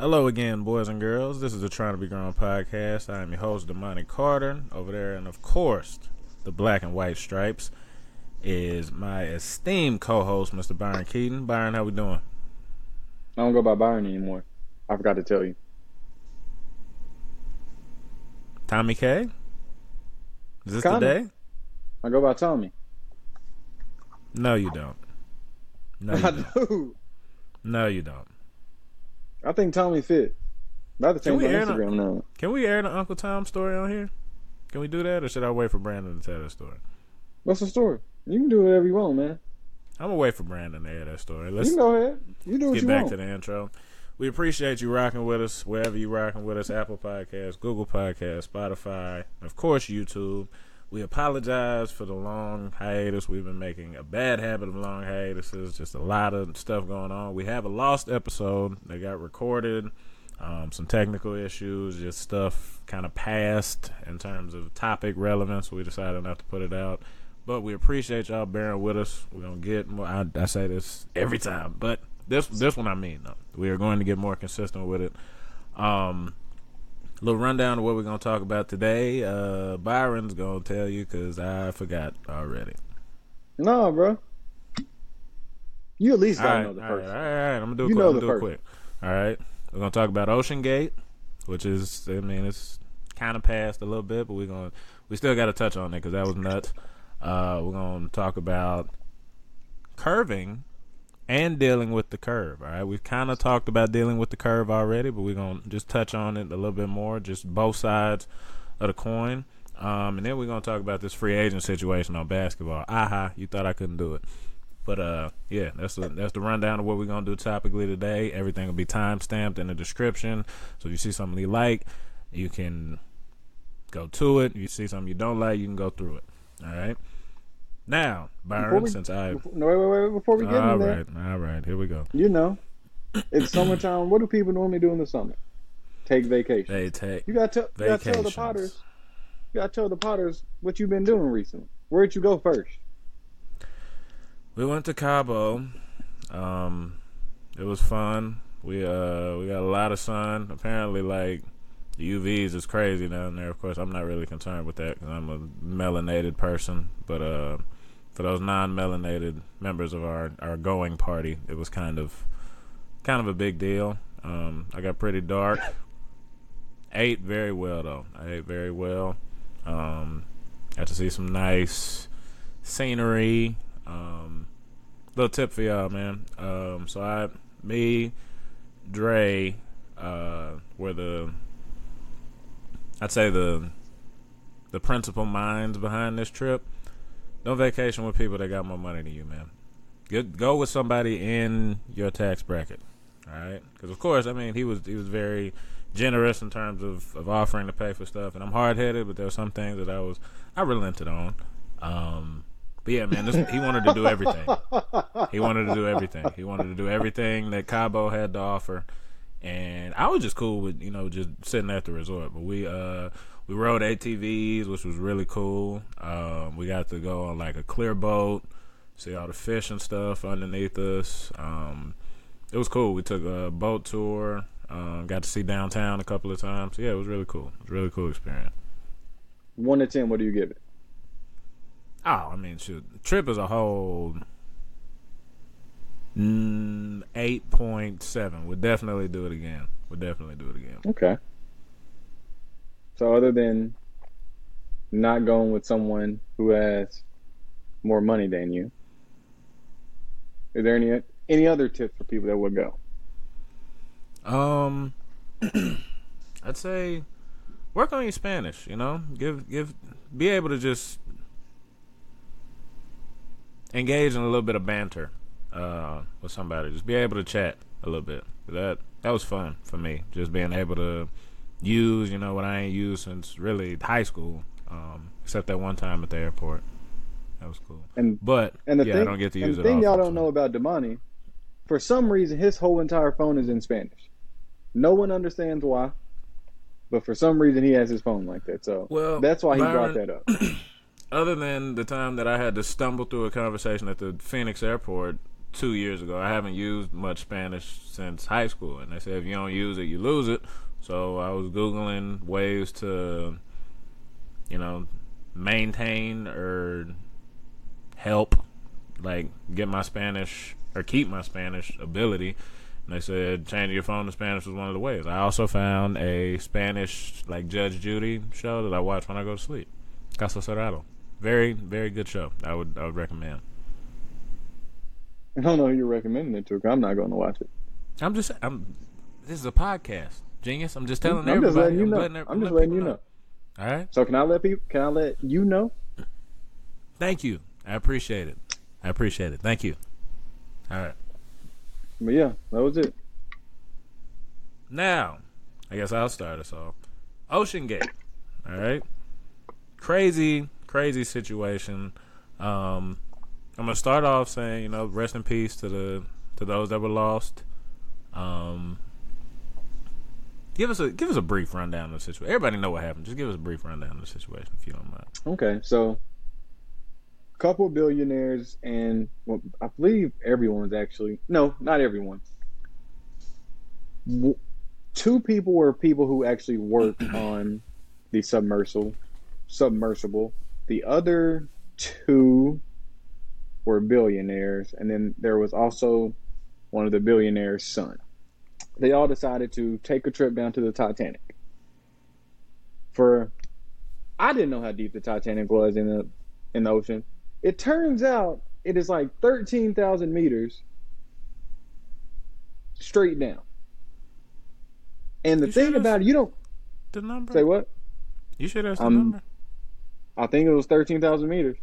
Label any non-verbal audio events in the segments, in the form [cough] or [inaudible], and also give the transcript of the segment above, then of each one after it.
Hello again, boys and girls. This is the Trying to Be Grown podcast. I am your host, Damani Carter. Over there, and of course, the black and white stripes is my esteemed co-host, Mr. Byron Keaton. Byron, how we doing? I don't go by Byron anymore. I forgot to tell you. Tommy K. Is this Kinda. the day? I go by Tommy. No, you don't. No, you [laughs] I don't. do. No, you don't. I think Tommy fit. About to Can change we on air the- Instagram now. Can we air the Uncle Tom story on here? Can we do that, or should I wait for Brandon to tell that story? What's the story? You can do whatever you want, man. I'm gonna wait for Brandon to air that story. Let's you go ahead. You do what get you back want. to the intro. We appreciate you rocking with us wherever you rocking with us. Apple Podcasts, Google Podcasts, Spotify, of course YouTube. We apologize for the long hiatus we've been making. A bad habit of long hiatuses. Just a lot of stuff going on. We have a lost episode that got recorded. Um, some technical issues, just stuff kind of passed in terms of topic relevance. We decided not to put it out. But we appreciate y'all bearing with us. We're gonna get more. I, I say this every time, but this this one I mean. We are going to get more consistent with it. Um, little rundown of what we're gonna talk about today. Uh, Byron's gonna tell you because I forgot already. No, bro. You at least gotta right, know the all right, person. all right, all right. I'm gonna do it You quick. know I'm gonna do it quick. All right, we're gonna talk about OceanGate, which is I mean it's kind of passed a little bit, but we're gonna we still got to touch on it because that was nuts. Uh, we're gonna talk about curving and dealing with the curve. All right, we've kind of talked about dealing with the curve already, but we're gonna just touch on it a little bit more, just both sides of the coin. Um, and then we're gonna talk about this free agent situation on basketball. Aha, you thought I couldn't do it. But uh, yeah, that's the that's the rundown of what we're gonna do topically today. Everything will be time stamped in the description. So if you see something you like, you can go to it. If you see something you don't like, you can go through it. All right. Now, Byron, we- since I Before- No, wait, wait, wait. Before we get all in there, right, all right, here we go. you know, it's summertime. What do people normally do in the summer? Take vacation. They take You gotta tell, you gotta tell the Potters. You gotta tell the Potters what you've been doing recently. Where'd you go first? We went to Cabo. Um, it was fun. We uh we got a lot of sun. Apparently, like the UVs is crazy down there. Of course, I'm not really concerned with that because I'm a melanated person. But uh, for those non-melanated members of our our going party, it was kind of kind of a big deal. Um, I got pretty dark. Ate very well though. I ate very well. Um, got to see some nice scenery. Um, little tip for y'all, man. Um, so I, me, Dre, uh, were the, I'd say the, the principal minds behind this trip. Don't vacation with people that got more money than you, man. Get, go with somebody in your tax bracket, all right? Because of course, I mean, he was he was very generous in terms of, of offering to pay for stuff, and I'm hard headed, but there were some things that I was I relented on. Um, but yeah, man, this, he wanted to do everything. He wanted to do everything. He wanted to do everything that Cabo had to offer, and I was just cool with you know just sitting at the resort. But we uh we rode ATVs, which was really cool. Um, we got to go on like a clear boat, see all the fish and stuff underneath us. Um, it was cool. We took a boat tour. Um, got to see downtown a couple of times. Yeah, it was really cool. It was a really cool experience. One to ten, what do you give it? Oh, I mean, shoot, trip as a whole, mm, eight point seven. Would definitely do it again. Would definitely do it again. Okay. So other than not going with someone who has more money than you, is there any any other tips for people that would go? Um, [clears throat] I'd say work on your Spanish. You know, give give be able to just engage in a little bit of banter uh, with somebody. Just be able to chat a little bit. That that was fun for me. Just being able to use, you know, what I ain't used since really high school, um, except that one time at the airport. That was cool. And But and the yeah, thing, I don't get to and use the it. thing y'all don't know about Damani, for some reason his whole entire phone is in Spanish. No one understands why, but for some reason he has his phone like that. So Well, that's why he Byron- brought that up. [clears throat] other than the time that I had to stumble through a conversation at the Phoenix airport, two years ago. I haven't used much Spanish since high school, and they said if you don't use it, you lose it. So I was googling ways to, you know, maintain or help, like get my Spanish or keep my Spanish ability. And they said changing your phone to Spanish was one of the ways. I also found a Spanish like Judge Judy show that I watch when I go to sleep. Caso Cerrado. Very, very good show. I would I would recommend. I don't know who you're recommending it to. I'm not going to watch it. I'm just I'm this is a podcast. Genius. I'm just telling I'm everybody. just letting you know. letting I'm just letting letting you people know. All right. So can I let people? Can I let you know? Thank you. I appreciate it. I appreciate it. Thank you. All right. But yeah, that was it. Now, I guess I'll start us off. OceanGate. All right. Crazy, crazy situation. Um, I'm gonna start off saying, you know, rest in peace to the to those that were lost. Um, give us a give us a brief rundown of the situation. Everybody know what happened. Just give us a brief rundown of the situation, if you don't mind. Okay, so a couple billionaires and well, I believe everyone's actually no, not everyone. Two people were people who actually worked [clears throat] on the submersible. Submersible. The other two were billionaires, and then there was also one of the billionaire's son. They all decided to take a trip down to the Titanic. For I didn't know how deep the Titanic was in the in the ocean. It turns out it is like 13,000 meters straight down. And the You thing about it, you don't The number? say what? You that's the Um, number? I think it was 13,000 meters.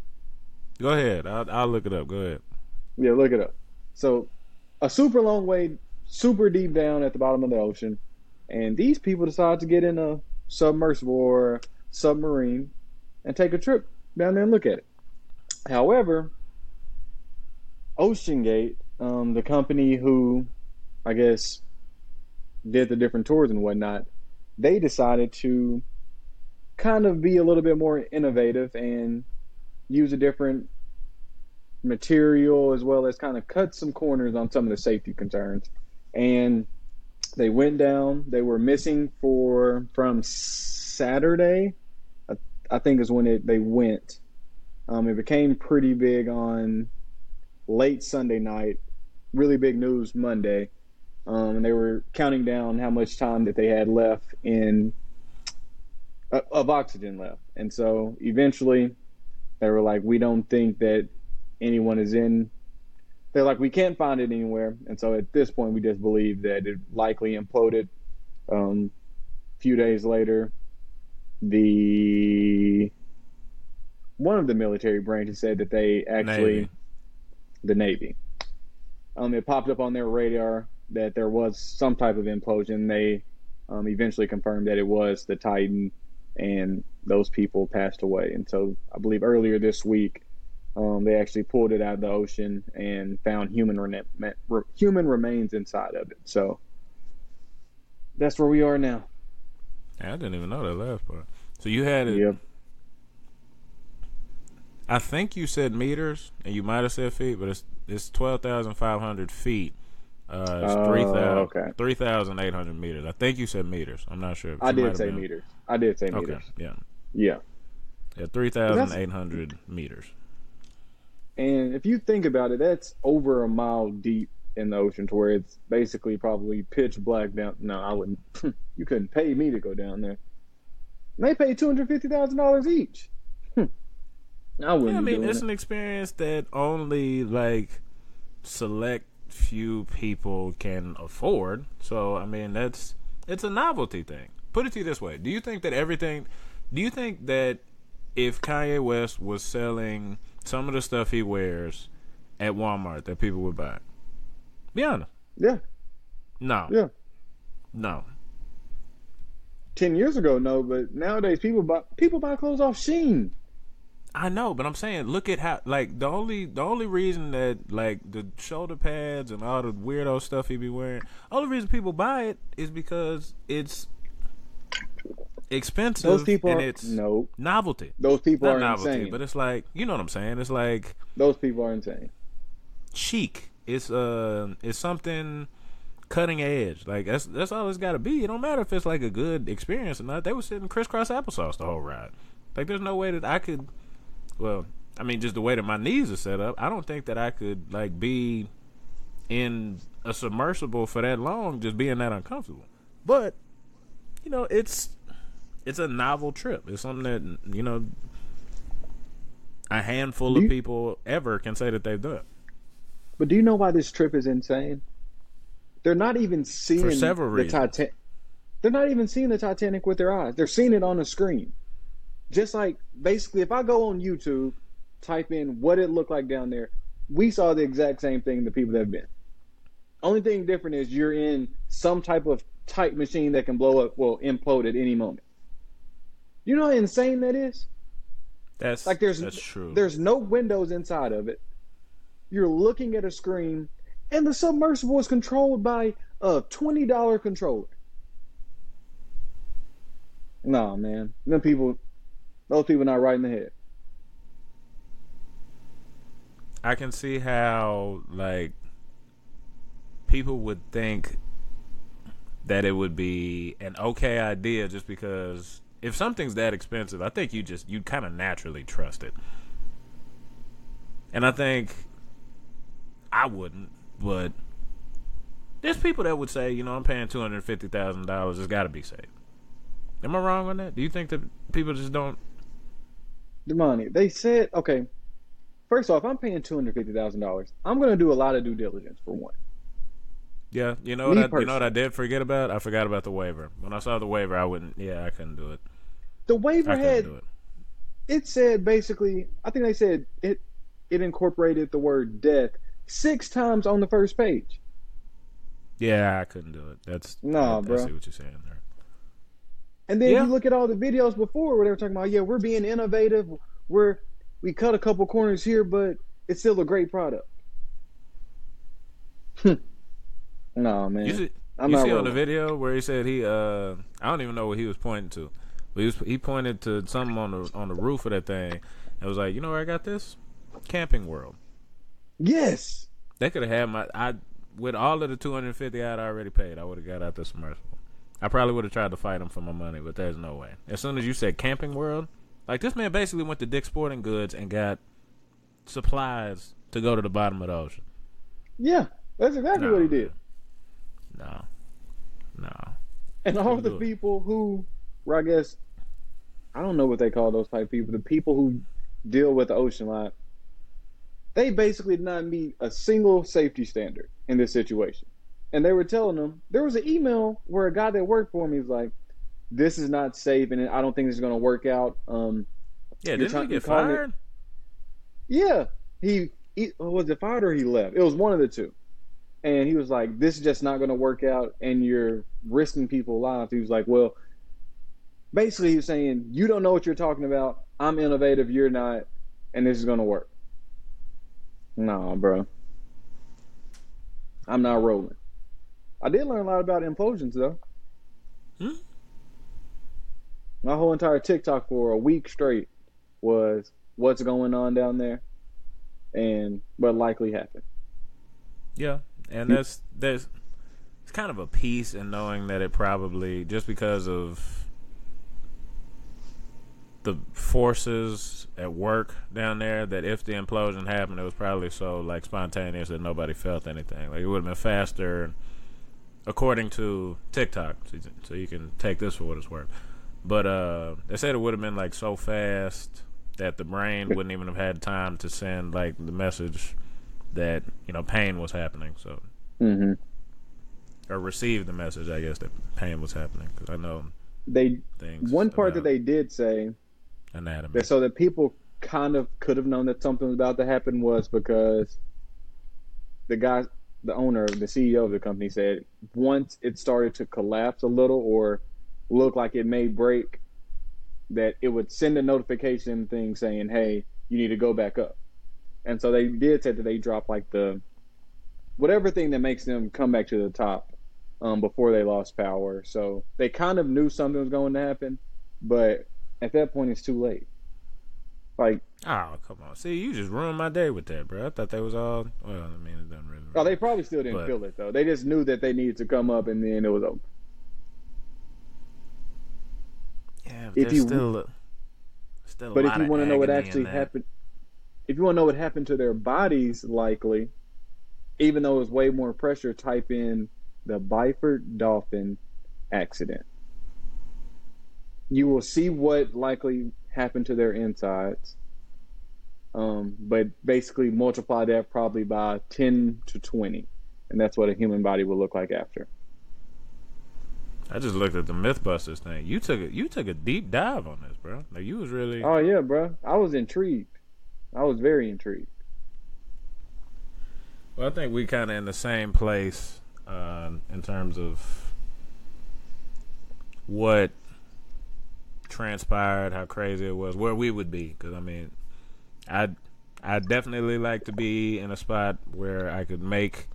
Go ahead. I'll, I'll look it up. Go ahead. Yeah, look it up. So, a super long way, super deep down at the bottom of the ocean, and these people decide to get in a submersible or submarine and take a trip down there and look at it. However, OceanGate, um, the company who, I guess, did the different tours and whatnot, they decided to kind of be a little bit more innovative and use a different material as well as kind of cut some corners on some of the safety concerns. And they went down. They were missing for from Saturday, I, I think is when it they went. Um, it became pretty big on late Sunday night. Really big news Monday. Um, and they were counting down how much time that they had left in uh, of oxygen left. And so eventually they were like, we don't think that anyone is in. They're like, we can't find it anywhere. And so at this point, we just believe that it likely imploded. Um, a few days later, the one of the military branches said that they actually Navy. the Navy. Um, it popped up on their radar that there was some type of implosion. They um, eventually confirmed that it was the Titan, and those people passed away. And so I believe earlier this week, um, they actually pulled it out of the ocean and found human rena- re- human remains inside of it. So that's where we are now. I didn't even know that last part. So you had it. Yep. I think you said meters, and you might have said feet, but it's it's twelve thousand five hundred feet. Uh, it's three thousand okay. three thousand eight hundred meters. I think you said meters. I'm not sure. I did say been. meters. I did say Okay, meters. yeah, Yeah. yeah, three thousand eight hundred meters. And if you think about it, that's over a mile deep in the ocean to where it's basically probably pitch black down. No, I wouldn't. [laughs] you couldn't pay me to go down there. And they pay two hundred fifty thousand dollars each. Hmm. I wouldn't. Yeah, I mean, it's it. an experience that only like select few people can afford. So, I mean, that's it's a novelty thing. Put it to you this way: Do you think that everything? Do you think that if Kanye West was selling some of the stuff he wears at Walmart, that people would buy? Be honest. Yeah, No. yeah. No. Ten years ago, no, but nowadays people buy people buy clothes off Shein. I know, but I'm saying, look at how like the only the only reason that like the shoulder pads and all the weirdo stuff he be wearing, only reason people buy it is because it's expensive Those people and are it's no. novelty. Those people Not are novelty, insane. but it's like you know what I'm saying. It's like Those people are insane. chic. it's uh it's something cutting edge. Like that's that's all it's got to be. It don't matter if it's like a good experience or not. They were sitting crisscross applesauce the whole ride. Like there's no way that I could. Well, I mean, just the way that my knees are set up, I don't think that I could like be in a submersible for that long, just being that uncomfortable. But you know, it's it's a novel trip. It's something that you know a handful Do of you- people ever can say that they've done. But do you know why this trip is insane? They're not even seeing several the reasons. Titanic. They're not even seeing the Titanic with their eyes. They're seeing it on the screen. Just like basically, if I go on YouTube, type in what it looked like down there, we saw the exact same thing. The people that have been. Only thing different is you're in some type of tight machine that can blow up, well, implode at any moment. You know how insane that is? That's Like there's that's true. there's no windows inside of it. You're looking at a screen, and the submersible is controlled by a twenty dollar controller. No man, them people, those people not right in the head. I can see how like people would think that it would be an okay idea just because if something's that expensive, I think you just you kind of naturally trust it. And I think I wouldn't, but there's people that would say, you know, I'm paying two hundred fifty thousand dollars. It's got to be safe. Am I wrong on that? Do you think that people just don't? The money they said, okay. First off, I'm paying two hundred fifty thousand dollars. I'm gonna do a lot of due diligence for one. Yeah, you know what? I, you know what I did forget about? I forgot about the waiver. When I saw the waiver, I wouldn't. Yeah, I couldn't do it. The waiver had it. it said basically, I think they said it it incorporated the word death six times on the first page. Yeah, I couldn't do it. That's Nah, I, bro. I see what you're saying there. And then Yeah. you look at all the videos before where they were talking about, yeah, we're being innovative. We're we cut a couple corners here, but it's still a great product. Hmm. No, man. You see, I'm you see on the video where he said he uh I don't even know what he was pointing to, but he was he pointed to something on the on the roof of that thing and was like, you know where I got this? Camping World. Yes. They could have had my I with all of the two hundred fifty I'd already paid. I would have got out the submersible. I probably would have tried to fight him for my money, but there's no way. As soon as you said Camping World, like this man basically went to Dick's Sporting Goods and got supplies to go to the bottom of the ocean. Yeah. That's exactly what he did. No, no. And all the people who, well, I guess, I don't know what they call those type of people. The people who deal with the ocean line, they basically did not meet a single safety standard in this situation. And they were telling them there was an email where a guy that worked for me was like, "This is not safe, and I don't think this is going to work out." Um, Yeah, didn't trying- he get you're it- fired? yeah, he, he was it fired or he left? It was one of the two. And he was like, "This is just not going to work out, and you're risking people's lives." He was like, "Well, basically, he was saying you don't know what you're talking about. I'm innovative, you're not, and this is going to work." Nah, bro, I'm not rolling. I did learn a lot about implosions, though. Hmm? My whole entire TikTok for a week straight was what's going on down there and what likely happened. Yeah, and that's there's it's kind of a peace in knowing that it probably just because of the forces at work down there that if the implosion happened, it was probably so like spontaneous that nobody felt anything. Like it would have been faster, according to TikTok. So, so you can take this for what it's worth. But uh, they said it would have been like so fast that the brain wouldn't even have had time to send like the message that you know pain was happening. So Mm-hmm. or received the message, I guess that pain was happening. Because I know They one part that they did say anatomy. that so that people kind of could have known that something was about to happen was because the guy, the owner, the CEO of the company said once it started to collapse a little or look like it may break, that it would send a notification thing saying, "Hey, you need to go back up." And so they did say that they dropped like the whatever thing that makes them come back to the top um, before they lost power. So they kind of knew something was going to happen, but at that point, it's too late. Like, Oh, come on. See, you just ruined my day with that, bro. I thought they was all. Well, I mean, it doesn't really. oh, they probably still didn't But- feel it though. They just knew that they needed to come up, and then it was over. yeah, but if you- still. Still But if you want to know what actually happened, if you want to know what happened to their bodies, likely, even though it was way more pressure, type in the Byford Dolphin accident. You will see what likely happened to their insides. Um, but basically multiply that probably by 10 to 20. And that's what a human body will look like after. I just looked at the MythBusters thing. You took a, you took a deep dive on this, bro. Like you was really. Oh, yeah, bro. I was intrigued. I was very intrigued. Well, I think we kind of in the same place uh, in terms of what transpired, how crazy it was, where we would be. Because I mean, I I definitely like to be in a spot where I could make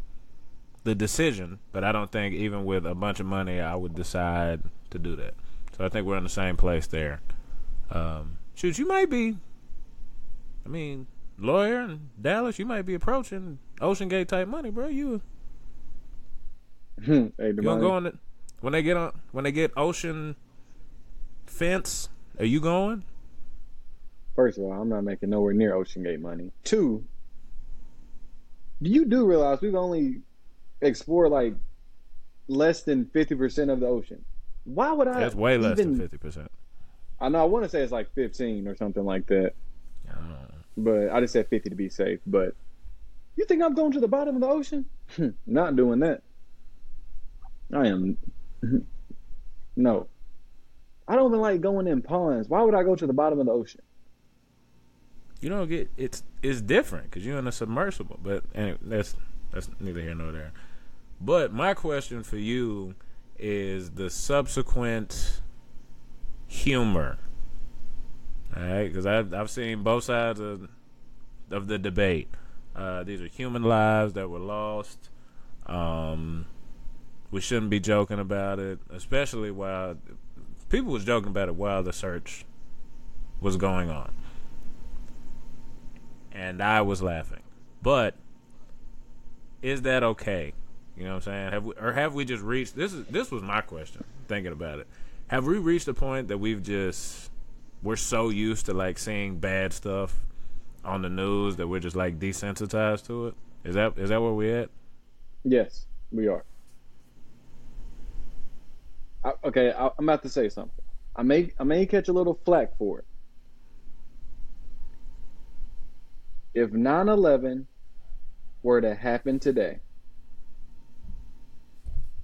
the decision, but I don't think even with a bunch of money I would decide to do that. So I think we're in the same place there. Um, shoot, you might be. I mean, lawyer in Dallas, you might be approaching OceanGate type money, bro. You hmm. hey, you gonna go on it when they get on when they get Ocean fence? Are you going? First of all, I'm not making nowhere near OceanGate money. Two, do you do realize we've only explored like less than fifty percent of the ocean? Why would I? That's way less than fifty percent. I know. I want to say it's like fifteen or something like that, but I just said fifty to be safe. But you think I'm going to the bottom of the ocean? Hmm, not doing that. I am. [laughs] no. I don't even like going in ponds. Why would I go to the bottom of the ocean? You don't get it's it's different because you're in a submersible. But anyway, that's that's neither here nor there. But my question for you is the subsequent humor. All right, because I've I've seen both sides of of the debate. Uh, these are human lives that were lost. Um, we shouldn't be joking about it, especially while people was joking about it while the search was going on and I was laughing. But is that okay? You know what I'm saying? Have we, or have we just reached this is this was my question thinking about it. Have we reached a point that we've just we're so used to like seeing bad stuff on the news that we're just like desensitized to it? Is that is that where we're at? Yes, we are. I, okay, I, I'm about to say something. I may I may catch a little flack for it. If 9/11 were to happen today,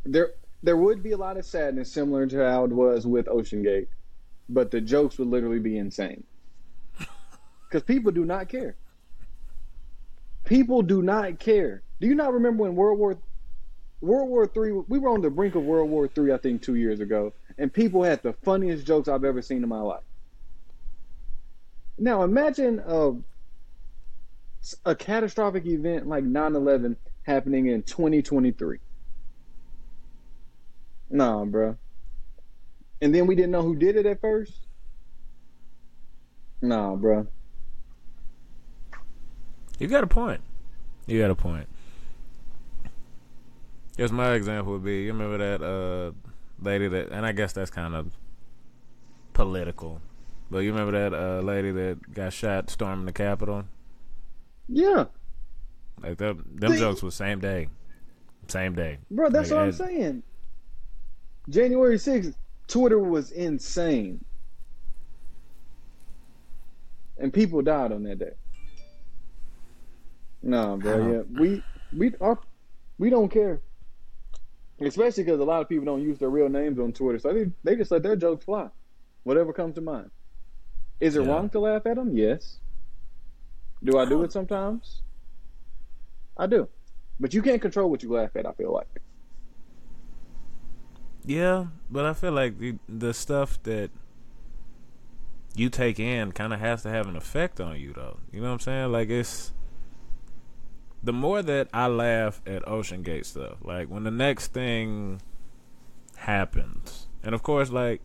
there there would be a lot of sadness similar to how it was with OceanGate, but the jokes would literally be insane. Because people do not care. People do not care. Do you not remember when World War World War Three? We were on the brink of World War Three, I think, two years ago, and people had the funniest jokes I've ever seen in my life. Now imagine a, a catastrophic event like 9/11 happening in 2023. Nah, bro. And then we didn't know who did it at first. Nah, bro. You got a point. You got a point. Guess my example would be you remember that uh, lady that, and I guess that's kind of political, but you remember that uh, lady that got shot storming the Capitol? Yeah, Like them, them See- jokes was same day, same day. bro. That's Like, what I'm saying. January 6th, Twitter was insane, and people died on that day. Nah, bro. Yeah, we we are we don't care. Especially because a lot of people don't use their real names on Twitter, so they they just let their jokes fly, whatever comes to mind. Is it Yeah. wrong to laugh at them? Yes. Do I do it sometimes? I do, but you can't control what you laugh at. I feel like. Yeah, but I feel like the the stuff that you take in kind of has to have an effect on you, though. You know what I'm saying? Like it's the more that I laugh at OceanGate stuff, like when the next thing happens, and of course, like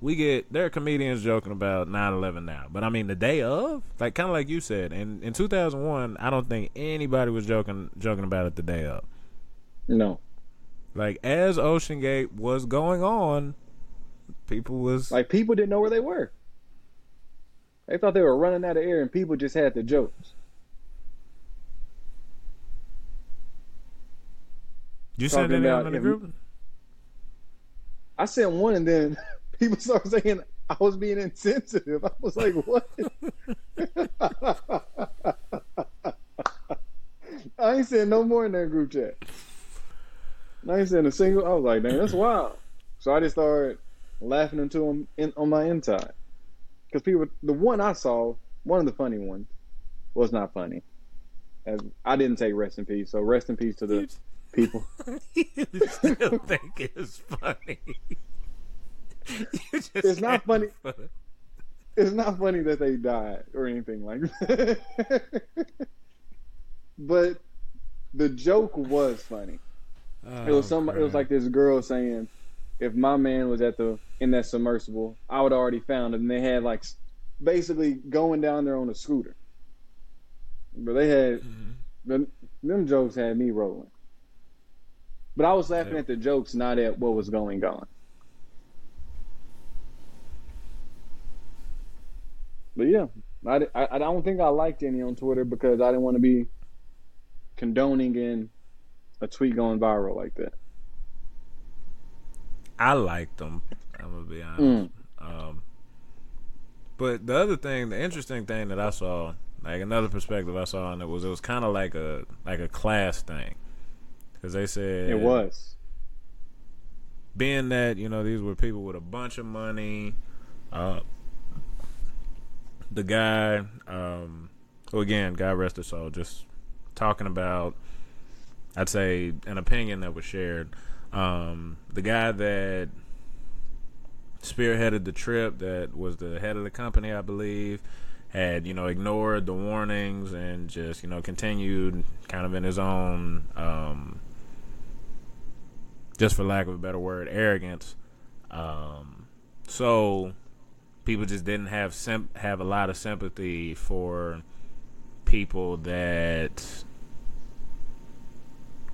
we get there are comedians joking about 9-11 now but i mean the day of like kind of like you said in in 2001 i don't think anybody was joking joking about it the day of No, like as OceanGate was going on people was like people didn't know where they were. They thought they were running out of air, and people just had the jokes. you sent any in the group I sent one, and then [laughs] people started saying I was being insensitive. I was like, what? [laughs] I ain't saying no more in that group chat. I ain't saying a single. I was like, dang, that's wild. So I just started laughing into them in, on my inside. Because people, the one I saw, one of the funny ones, was not funny. As I didn't say rest in peace, so rest in peace to the people. [laughs] you still think it's funny It's not can't- It's not funny that they died or anything like that. [laughs] but the joke was funny. It was Oh, some. It was like this girl saying, "If my man was at the in that submersible, I would already found him." And they had like basically going down there on a scooter. But they had Mhm. them, them jokes had me rolling. But I was laughing Yeah. at the jokes, not at what was going on. But yeah, I, I, I don't think I liked any on Twitter because I didn't want to be condoning in a tweet going viral like that. I liked them. I'm gonna be honest. Mm. Um, but the other thing, the interesting thing that I saw, like another perspective I saw on it was it was kind of like a like a class thing, because they said It was. being that you know these were people with a bunch of money. Uh, the guy, um, who again, God rest his soul, just talking about, I'd say an opinion that was shared. Um, the guy that spearheaded the trip, that was the head of the company, I believe, had you know ignored the warnings and just you know continued kind of in his own. Um, just for lack of a better word, arrogance. Um, so people just didn't have sim- have a lot of sympathy for people that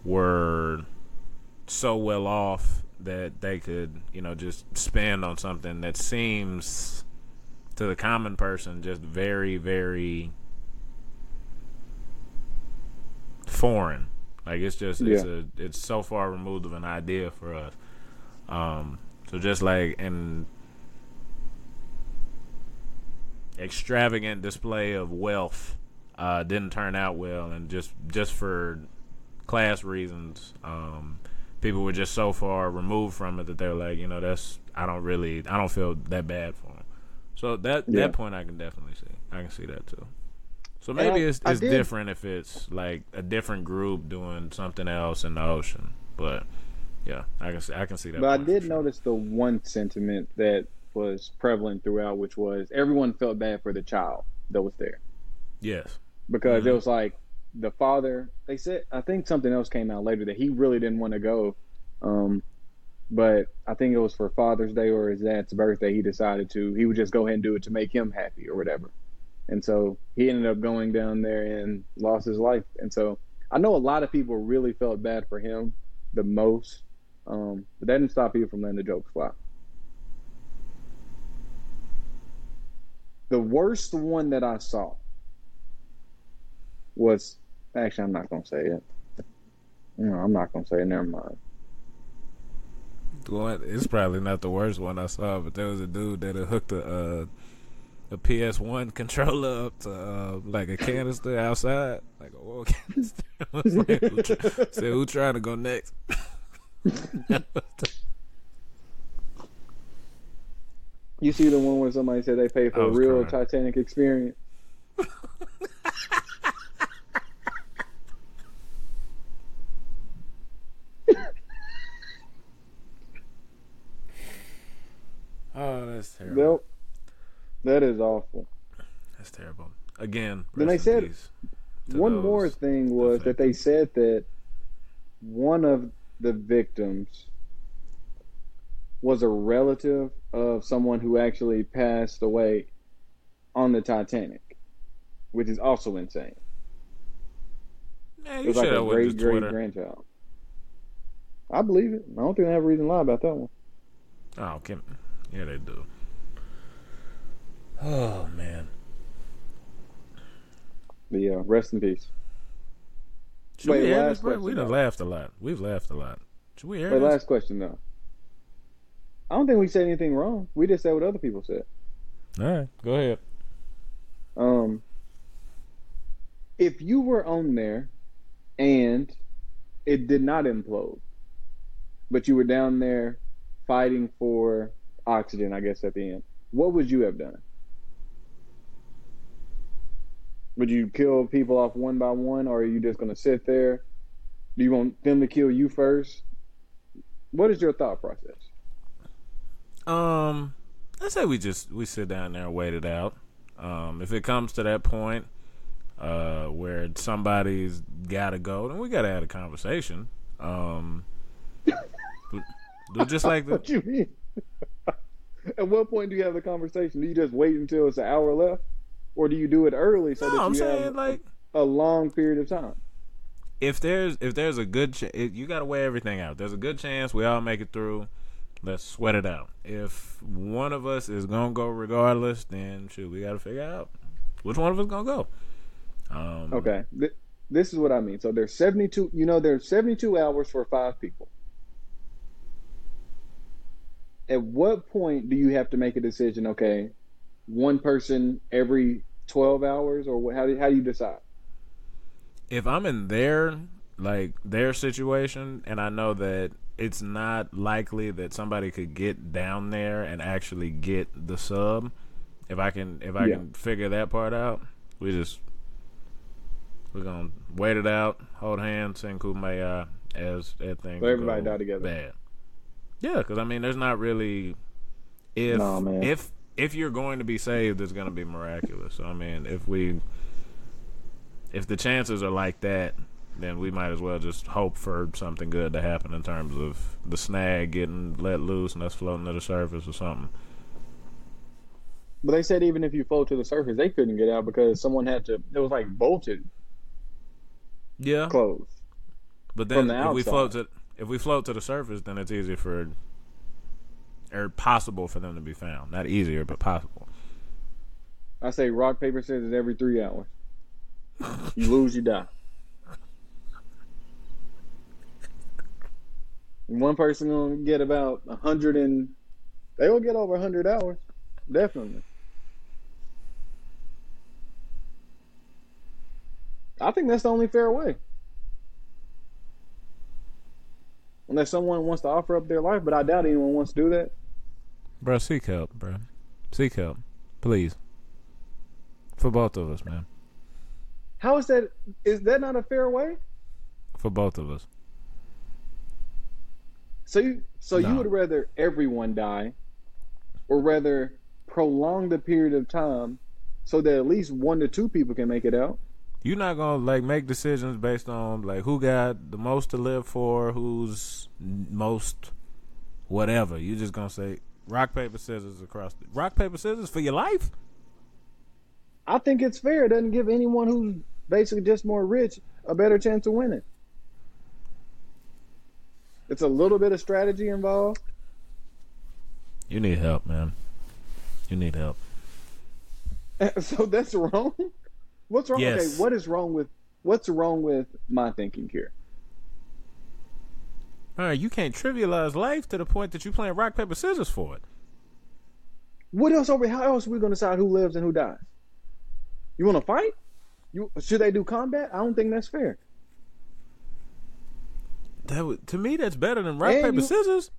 were so well off that they could, you know, just spend on something that seems to the common person just very, very foreign. Like it's just it's Yeah. a it's so far removed of an idea for us. Um, so just like an extravagant display of wealth uh, didn't turn out well, and just just for class reasons, um, people were just so far removed from it that they're like, you know, that's I don't really I don't feel that bad for them. So that Yeah. that point I can definitely see. I can see that too. So maybe I- it's it's different if it's like a different group doing something else in the ocean, but yeah, I can see I can see that. But I did sure. notice the one sentiment that was prevalent throughout, which was everyone felt bad for the child that was there Yes. because Mhm. it was like the father. They said I think something else came out later that he really didn't want to go, um, but I think it was for Father's Day or his dad's birthday. He decided to he would just go ahead and do it to make him happy or whatever, and so he ended up going down there and lost his life. And so I know a lot of people really felt bad for him the most, um, but that didn't stop people from letting the jokes fly. The worst one that I saw was actually I'm not gonna say it. No, I'm not gonna say it. Never mind. One, it's probably not the worst one I saw, but there was a dude that hooked a uh, a PS1 controller up to uh, like a canister outside, like a oil [laughs] canister. I was like, who try- said, "Who trying to go next?" [laughs] You see the one where somebody said they paid for a real crying. Titanic experience. oh, that's terrible. Nope. That is awful. That's terrible. Again, Then they said- One more thing was that they said that one of the victims was a relative of someone who actually passed away on the Titanic, which is also insane. Man, It was like a great great grandchild. I believe it. I don't think they have a reason to lie about that one. Oh, Kim. Yeah, they do. Oh man. But yeah, rest in peace. Should Wait, we air last this, question, We done laughed a lot. We've laughed a lot. Should we air But this? last question though. I don't think we said anything wrong. We just said what other people said. All right, go ahead. Um, if you were on there and it did not implode, but you were down there fighting for oxygen, I guess at the end, what would you have done? Would you kill people off one by one, or are you just going to sit there? Do you want them to kill you first? What is your thought process? Um, I say we just we sit down there and wait it out. Um, if it comes to that point, uh, where somebody's got to go, then we got to have a conversation. Um, just like [laughs] the What you mean? [laughs] At what point do you have the conversation? Do you just wait until it's an hour left, or do you do it early so no, that I'm you saying have like a long period of time? if there's if there's a good ch- it, you got to weigh everything out. There's a good chance we all make it through. Let's sweat it out. If one of us is gonna go regardless, then shoot, we got to figure out which one of us gonna go. Um, Okay, Th- this is what I mean. So there's 72. You know, there's 72 hours for five people. At what point do you have to make a decision? Okay, one person every 12 hours, or what, how do how do you decide? if I'm in their like their situation and I know that it's not likely that somebody could get down there and actually get the sub, if I can if I Yeah. can figure that part out, we just we're gonna wait it out, hold hands, sing kumbaya as as things So everybody die together. Bad. Yeah, because I mean, there's not really if man. if if you're going to be saved, it's going to be miraculous. So I mean, if we if the chances are like that, then we might as well just hope for something good to happen in terms of the snag getting let loose and us floating to the surface or something. But they said even if you float to the surface, they couldn't get out because someone had to. It was like bolted Yeah, closed. but then the if we float to if we float to the surface, then it's easier for or possible for them to be found. Not easier, but possible. I say rock paper scissors every three hours. You lose, you die. One person gonna get about a hundred and they will get over a hundred hours, definitely. I think that's the only fair way. Unless someone wants to offer up their life, but I doubt anyone wants to do that. Bro, seek help, bro. Seek help, please. For both of us, man. How is that? Is that not a fair way? For both of us. So you so you would rather everyone die or rather prolong the period of time so that at least one to two people can make it out? You're not gonna like make decisions based on like who got the most to live for, who's most whatever. You're just gonna say rock paper scissors across the rock paper scissors for your life. I think it's fair. It doesn't give anyone who's basically just more rich a better chance of winning. It's a little bit of strategy involved. You need help, man. You need help. [laughs] So that's wrong. What's wrong? Yes. Okay, what is wrong with what's wrong with my thinking here? All right, you can't trivialize life to the point that you playing rock paper scissors for it. What else are we? How else are we going to decide who lives and who dies? You want to fight? You should they do combat? I don't think that's fair. That would, to me, that's better than rock And paper you- scissors.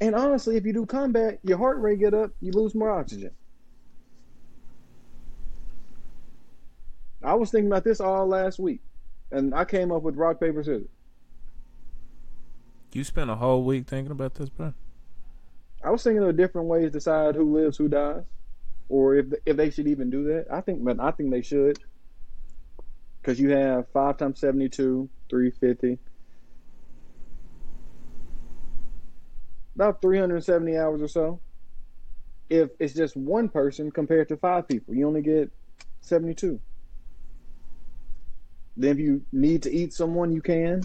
And honestly, if you do combat, your heart rate get up, you lose more oxygen. I was thinking about this all last week, and I came up with rock paper scissors. You spent a whole week thinking about this, bro. I was thinking of different ways to decide who lives, who dies, or if if they should even do that. I think, but I think they should, because you have five times seventy two, three fifty. about 370 hours or so. If it's just one person compared to five people, you only get 72. Then if you need to eat someone, you can.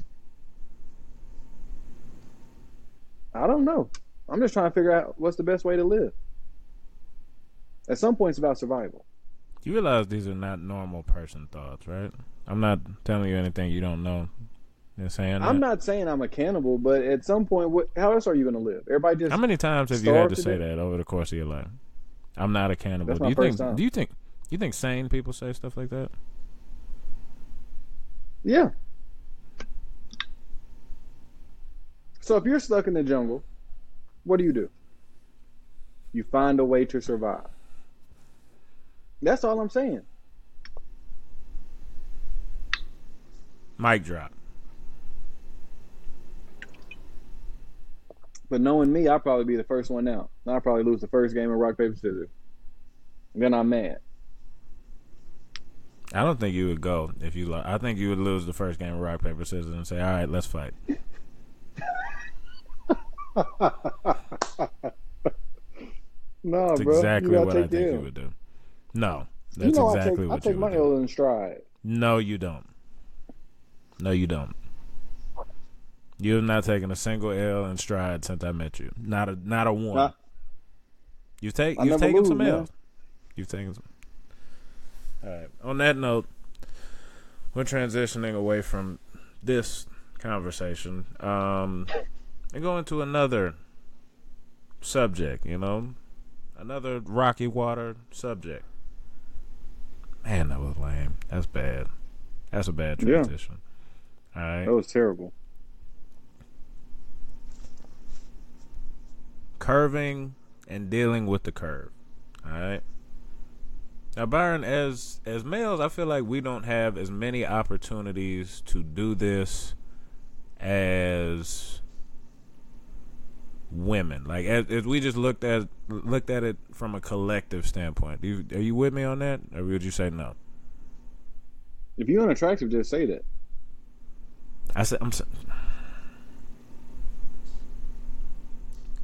I don't know. I'm just trying to figure out what's the best way to live. At some point, it's about survival. You realize these are not normal person thoughts, right? I'm not telling you anything you don't know. Saying I'm that. not saying I'm a cannibal, but at some point, what, how else are you going to live? Everybody just How many times have you had to say that over the course of your life? I'm not a cannibal. Do you think? time. Do you think? You think sane people say stuff like that? Yeah. So if you're stuck in the jungle, what do you do? You find a way to survive. That's all I'm saying. Mic drop. But knowing me, I'll probably be the first one out. I'll probably lose the first game of rock, paper, scissors. Then I'm mad. I don't think you would go if you. Lo- I think you would lose the first game of rock paper scissors and say, "All right, let's fight." [laughs] no, That's bro. exactly you what I think L. you would do. No, that's you know exactly I take, what I take you my. L in stride. No, you don't. No, you don't. You have not taken a single L in stride since I met you. Not a not a one. Nah. You've, take, you've taken lose, some. L's. You've taken some. All right. On that note, we're transitioning away from this conversation um, and going to another subject. You know, another rocky water subject. Man, that was lame. That's bad. That's a bad transition. Yeah. All right. That was terrible. curving and dealing with the curve. All right. Now, Byron, as as males, I feel like we don't have as many opportunities to do this as women. Like as, as we just looked at looked at it from a collective standpoint. Do you, are you with me on that, or would you say no? If you're unattractive, just say that. I said I'm.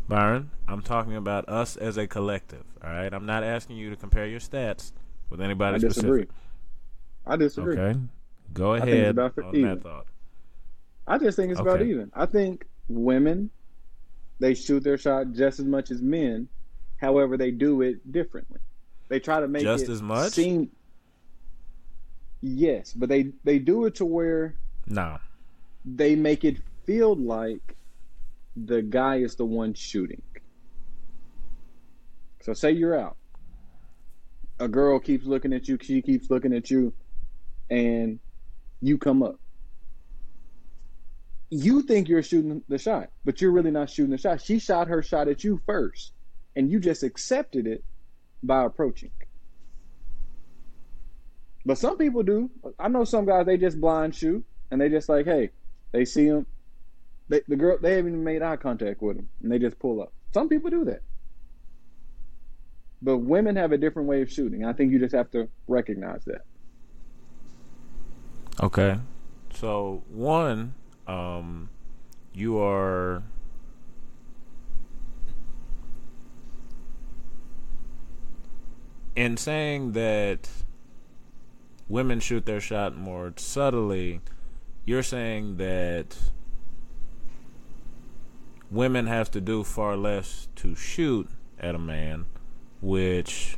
Byron, I'm talking about us as a collective. All right, I'm not asking you to compare your stats with anybody I disagree. specific. I disagree. Okay, go I think it's ahead about on even. that thought. I just think it's about even. I think women they shoot their shot just as much as men. However, they do it differently. They try to make Just it as much? seem Yes, but they they do it to where No, they make it feel like the guy is the one shooting. So say you're out. A girl keeps looking at you, she keeps looking at you, and you come up. You think you're shooting the shot, but you're really not shooting the shot. She shot her shot at you first, and you just accepted it by approaching. But some people do. I know some guys they just blind shoot, and they just like, hey, they see him, they, the girl they haven't even made eye contact with him, and they just pull up. Some people do that, but women have a different way of shooting. I think you just have to recognize that. Okay. So one, um, you are in saying that women shoot their shot more subtly. You're saying that women have to do far less to shoot at a man, which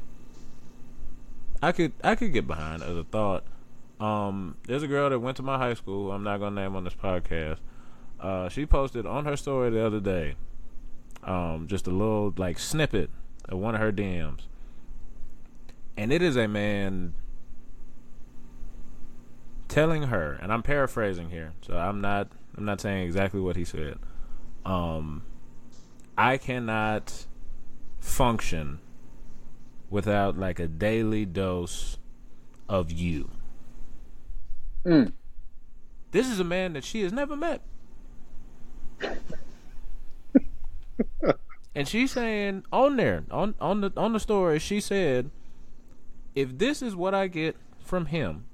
I could I could get behind as a thought. Um, there's a girl that went to my high school. I'm not gonna name on this podcast. Uh, she posted on her story the other day, um, just a little like snippet of one of her DMs, and it is a man telling her, and I'm paraphrasing here, so I'm not I'm not saying exactly what he said. Um, I cannot function without like a daily dose of you. Mm. This is a man that she has never met. [laughs] and she's saying on there, on on the on the story, she said, if this is what I get from him,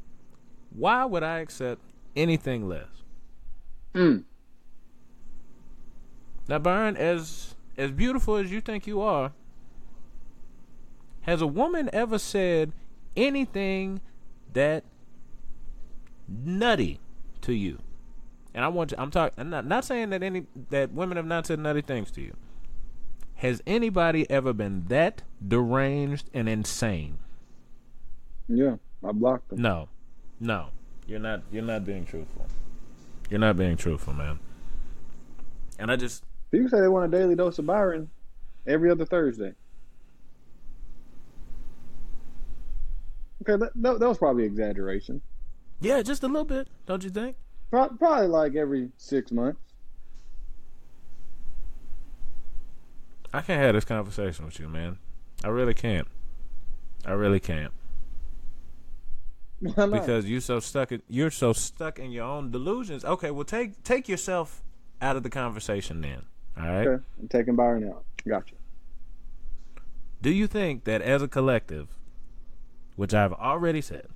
why would I accept anything less? Mm. Now, Byron, as as beautiful as you think you are, has a woman ever said anything that nutty to you? And I want to, I'm talking I'm not not saying that any that women have not said nutty things to you. Has anybody ever been that deranged and insane? Yeah, I blocked them. No. No. You're not you're not being truthful. You're not being truthful, man. And I just People say they want a daily dose of Byron every other Thursday. Okay, that, that, that was probably exaggeration. Yeah, just a little bit, don't you think? Pro- Probably like every six months. I can't have this conversation with you, man. I really can't. I really can't. Why not? because you're so stuck in, you're so stuck in your own delusions. Okay, well take take yourself out of the conversation then. All right? okay, I'm taking Byron out. Gotcha. Do you think that as a collective, which I've already said,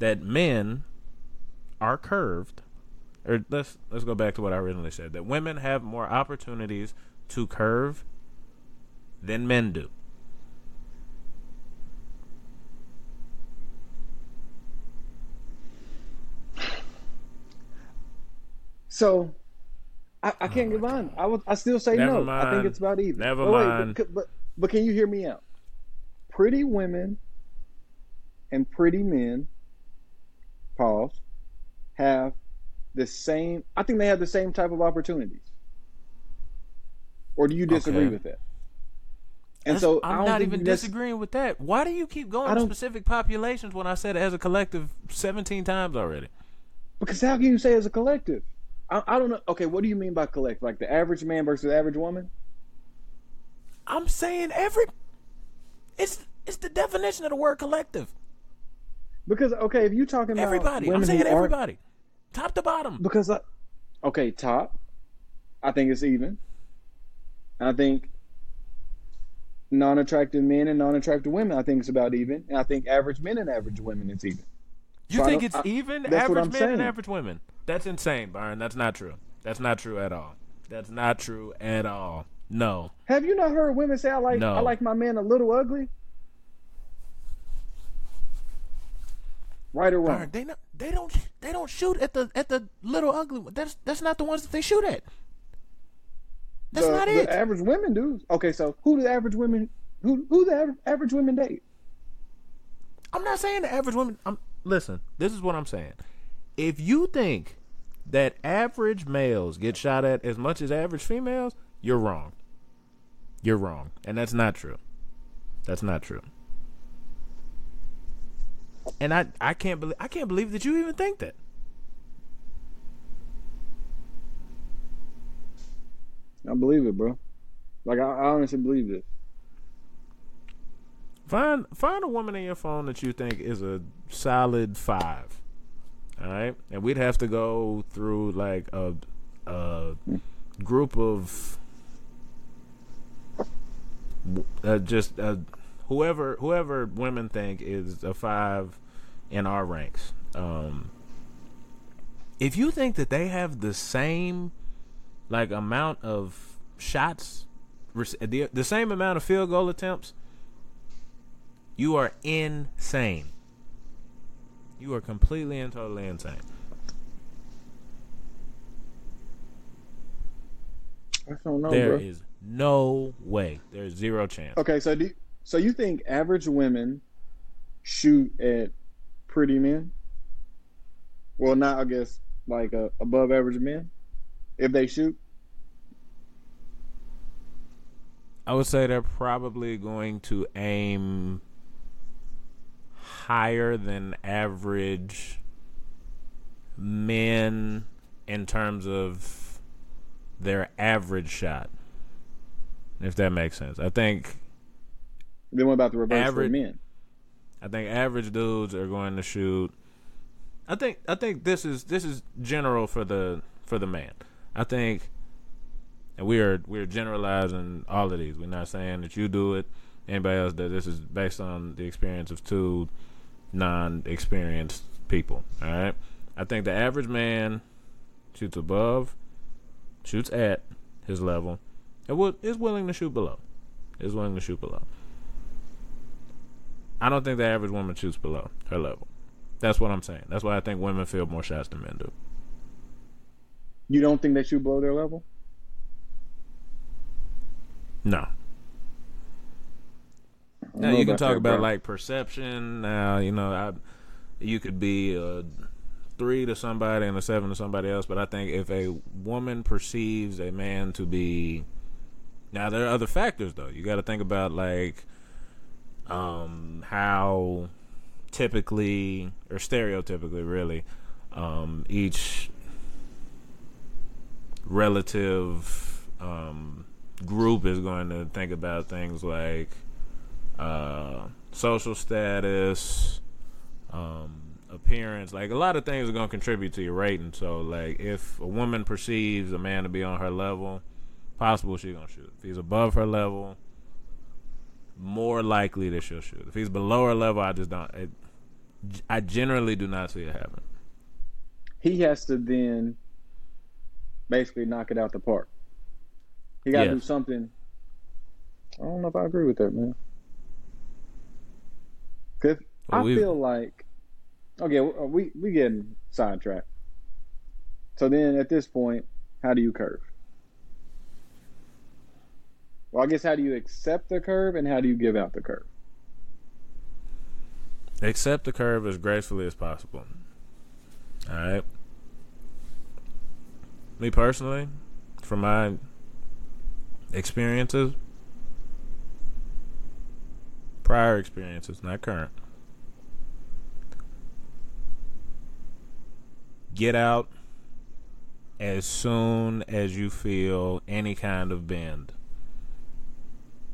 that men are curved or let's let's go back to what I originally said that women have more opportunities to curve than men do. So, I, I can't oh get behind. I would. I still say Never no. I think it's about even. Never oh, but wait, mind. But, but but can you hear me out? Pretty women and pretty men, pause, have the same. I think they have the same type of opportunities. Or do you disagree Okay. with that? And That's- so I I'm don't even disagreeing with that. Why do you keep going to specific populations when I said it as a collective 17 times already? Because how can you say as a collective? I, I don't know. Okay, what do you mean by collective? Like the average man versus the average woman? I'm saying every it's it's the definition of the word collective. Because okay, if you're talking about Everybody. I'm saying everybody. Top to bottom. because I, okay, top, I think it's even. I think non-attractive men and non-attractive women, I think it's about even, and I think average men and average women, it's even. You So think it's I- even that's what average men saying. and average women? That's insane, Byron. That's not true. That's not true at all. That's not true at all. No. Have you not heard women say I like No. I like my man a little ugly? Right or wrong? They not, they don't they don't shoot at the at the little ugly one. That's that's not the ones that they shoot at. That's the, not the it. average women do. Okay, so who do the average women who who the average, average women date? I'm not saying the average woman. I'm listen. This is what I'm saying. If you think that average males get shot at as much as average females, you're wrong. You're wrong, and that's not true. That's not true. And I, I can't believe I can't believe that you even think that. I believe it, bro. Like I, I honestly believe this. Find find a woman in your phone that you think is a solid five. All right, and we'd have to go through like a a group of uh, just uh, whoever whoever women think is a five in our ranks. Um, if you think that they have the same like amount of shots, the, the same amount of field goal attempts, you are insane. You are completely and totally insane. I don't know, There bro. is no way. There's zero chance. Okay, so do you, so you think average women shoot at pretty men? Well, not I guess like uh, above average men if they shoot. I would say they're probably going to aim higher than average men in terms of their average shot. If that makes sense. I think Then what about the reverse Average- for men? I think average dudes are going to shoot. I think I think this is this is general for the for the man. I think, and we are we're generalizing all of these. We're not saying that you do it, anybody else does. This is based on the experience of two non-experienced people. All right. I think the average man shoots above, shoots at his level, and will, is willing to shoot below. Is willing to shoot below. I don't think the average woman shoots below her level. That's what I'm saying. That's why I think women feel more shots than men do. You don't think they shoot below their level? No. Now you can talk about bro. like perception. Now you know I, you could be a three to somebody and a seven to somebody else, but I think if a woman perceives a man to be, now there are other factors though. You got to think about like, um, how typically or stereotypically really, um, each relative um, group is going to think about things like uh, social status, um, appearance. Like a lot of things are going to contribute to your rating. So, like if a woman perceives a man to be on her level, possible she's gonna shoot. If he's above her level, more likely that she'll shoot. If he's below her level, I just don't. It, I generally do not see it happen. He has to then basically knock it out the park. He got to do something. I don't know if I agree with that, man. Cause well, I feel like okay, uh, we we getting sidetracked. So then, at this point, how do you curve? Well, I guess how do you accept the curve and how do you give out the curve? Accept the curve as gracefully as possible. All right. Me personally, from my experiences, prior experiences, not current. Get out as soon as you feel any kind of bend.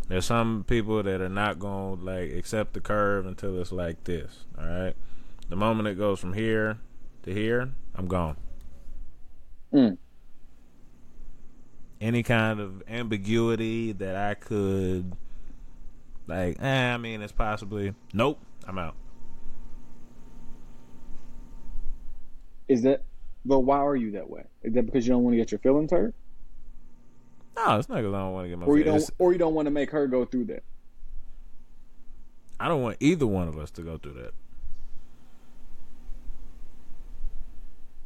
There's some people that are not going to like accept the curve until it's like this, all right? The moment it goes from here to here, I'm gone. Mm any kind of ambiguity that I could like eh, I mean it's possibly nope, I'm out. Is that but why are you that way? Is that because you don't want to get your feelings hurt? No, it's not because I don't want to get my or you don't or you don't want to make her go through that. I don't want either one of us to go through that.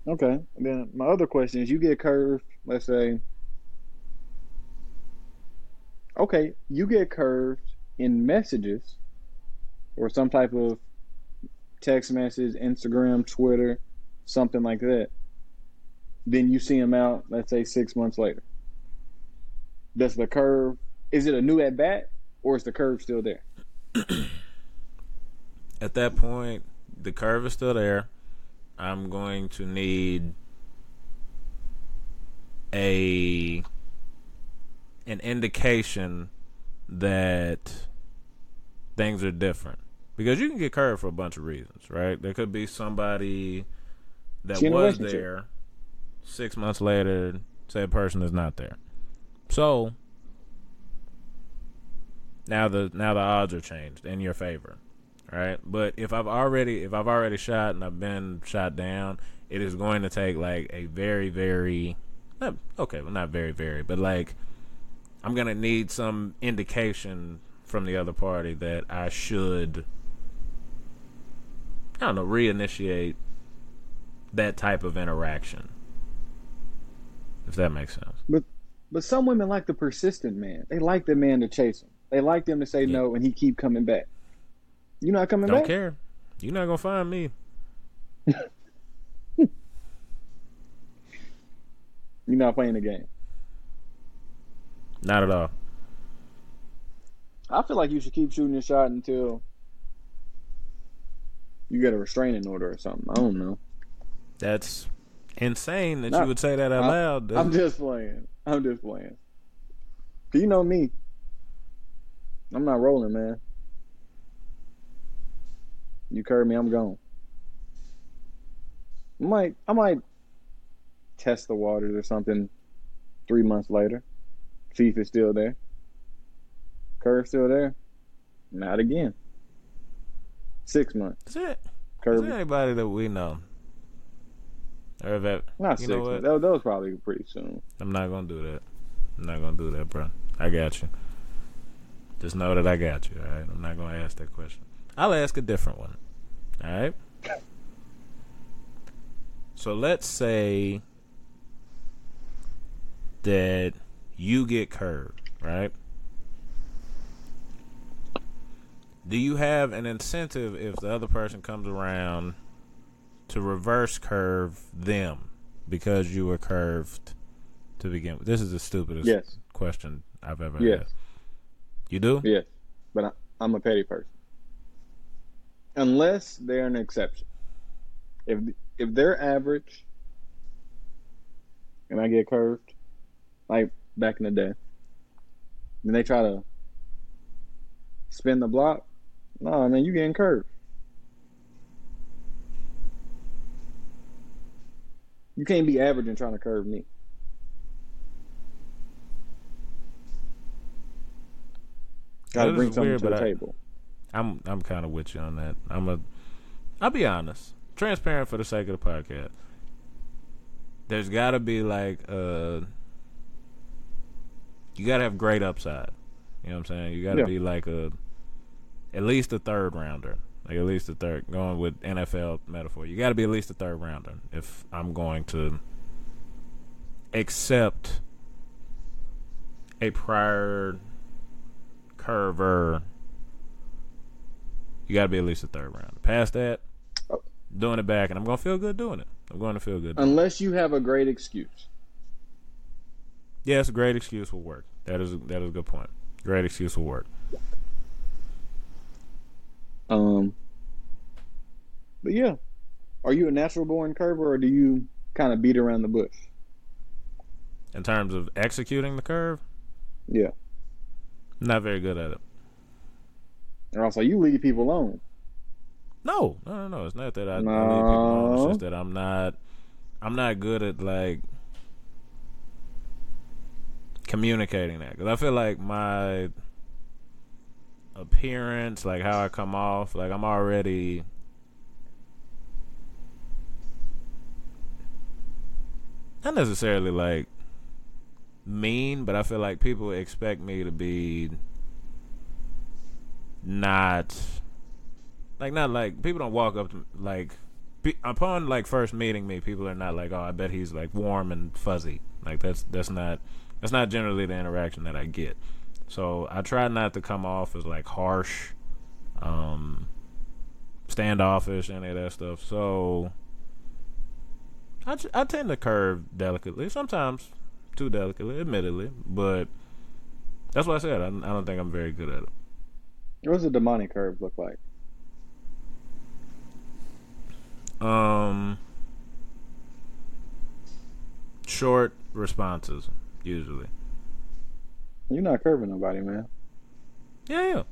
Okay. And then my other question is you get curved, let's say okay, you get curved in messages or some type of text message, Instagram, Twitter, something like that. Then you see him out, let's say six months later. Does the curve, is it a new at bat or is the curve still there? [clears throat] at that point, the curve is still there. I'm going to need a an indication that things are different because you can get curved for a bunch of reasons, right? There could be somebody that was there six months later, said person is not there. So now the now the odds are changed in your favor, right? But if I've already if I've already shot and I've been shot down, it is going to take like a very very not, okay, well not very very, but like I'm gonna need some indication from the other party that I should I don't know, reinitiate that type of interaction. If that makes sense. But but some women like the persistent man. They like the man to chase them. They like them to say yeah. no and he keep coming back. You not coming don't back? Don't care. You're not gonna find me. [laughs] You're not playing the game. Not at all. I feel like you should keep shooting your shot until you get a restraining order or something. I don't know. That's insane that you would say that out I, loud. I'm just playing. [laughs] I'm just playing. You know me. I'm not rolling, man. You curve me, I'm gone. I might I might test the waters or something three months later. See if it's still there. Curve still there? Not again. Six months. Is it? Curve. Is there anybody that we know? Or that not six. That, that was probably pretty soon. I'm not gonna do that. I'm not gonna do that, bro. I got you. Just know that I got you. All right. I'm not gonna ask that question. I'll ask a different one. All right. [laughs] So let's say that you get curved, right? Do you have an incentive if the other person comes around to reverse curve them because you were curved to begin with? This is the stupidest Yes. question I've ever Yes. asked. You do? Yes, but I, I'm a petty person. Unless they're an exception. If if they're average, and I get curved, like back in the day, then they try to spin the block. No, man, you getting curved. You can't be average and trying to curve me. Got to bring something weird, to the I- table. I'm I'm kind of with you on that. I'm a. I'll be honest, transparent for the sake of the podcast. There's got to be like uh. You got to have great upside. You know what I'm saying? You got to Yeah. be like a, at least a third rounder. Like at least a third. Going with NFL metaphor, you got to be at least a third rounder if I'm going to accept a prior curver you got to be at least a third round. Past that, doing it back, and I'm gonna feel good doing it. I'm going to feel good. Unless you have a great excuse. yes, a great excuse will work. That is that is a good point. Great excuse will work. Um, but yeah, are you a natural born curver or do you kind of beat around the bush? In terms of executing the curve, Yeah. not very good at it. And also, you leave people alone. No, no, no, no. It's not that I, I leave people alone. It's No. just that I'm not. I'm not good at like communicating that because I feel like my appearance, like how I come off, like I'm already. Not necessarily like mean, but I feel like people expect me to be not like not like people don't walk up to like be, upon like first meeting me people are not like oh i bet he's like warm and fuzzy like that's that's not that's not generally the interaction that i get so i try not to come off as like harsh um standoffish any of that stuff so I, I tend to curve delicately sometimes too delicately admittedly but that's what i said i, I don't think i'm very good at it What does a demonic curve look like? Um, short responses usually. You're not curving nobody, man. Yeah, yeah.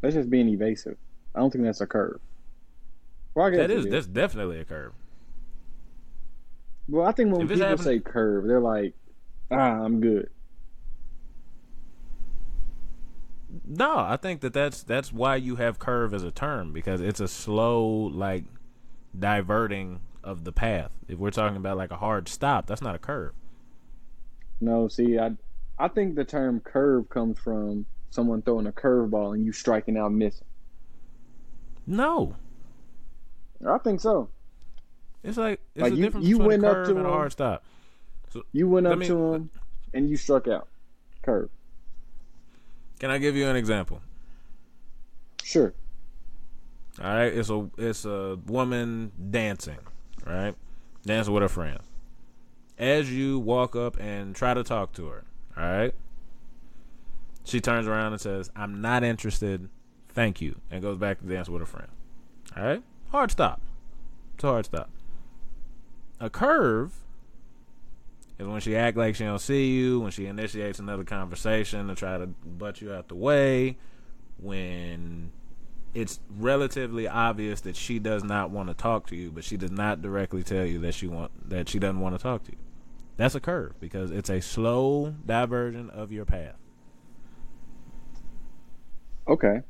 That's just being evasive. I don't think that's a curve. Well, I guess That it is that's definitely a curve. Well, I think when If people say curve, they're like, ah, I'm good. No, I think that that's that's why you have curve as a term because it's a slow like diverting of the path. If we're talking about like a hard stop, that's not a curve. No, see, I, I think the term curve comes from someone throwing a curveball and you striking out missing. No, I think so. it's like it's Like, a you- difference you between went a up to and a him. hard stop. You went up me- to him and you struck out. Curve. Can I give you an example? Sure. All right, it's a it's a woman dancing, right? Dancing with her friends. As you walk up and try to talk to her, all right? She turns around and says, "I'm not interested. Thank you," and goes back to dance with her friend. All right, hard stop. It's a hard stop. A curve is when she act like she don't see you, when she initiates another conversation to try to butt you out the way, when it's relatively obvious that she does not want to talk to you, but she does not directly tell you that she want that she doesn't want to talk to you. That's a curve because it's a slow diversion of your path. Okay.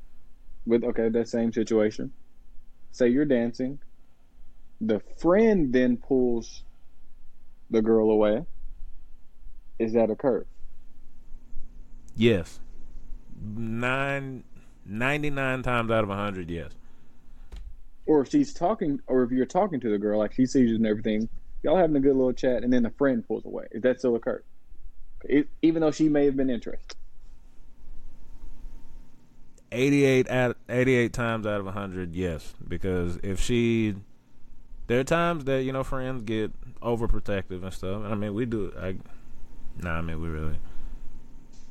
With okay, that same situation. Say you're dancing. The friend then pulls the girl away. Is that a curve? Yes. Nine, 99 times out of 100, yes. Or if she's talking, or if you're talking to the girl, like she sees you and everything, y'all having a good little chat, and then the friend pulls away. Is that still occurred? It, even though she may have been interested. 88 at 88 times out of 100 yes because if she there are times that you know friends get overprotective and stuff i mean we do i nah i mean we really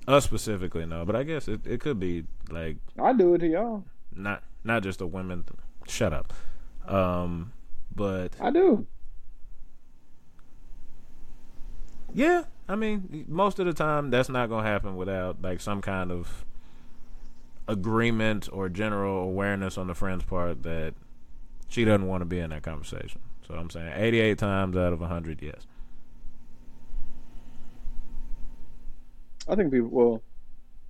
us specifically no but i guess it, it could be like I do it to y'all. not not just a women shut up um but I do. Yeah i mean most of the time that's not gonna happen without like some kind of agreement or general awareness on the friend's part that she doesn't want to be in that conversation so i'm saying 88 times out of 100 yes I think people. Well,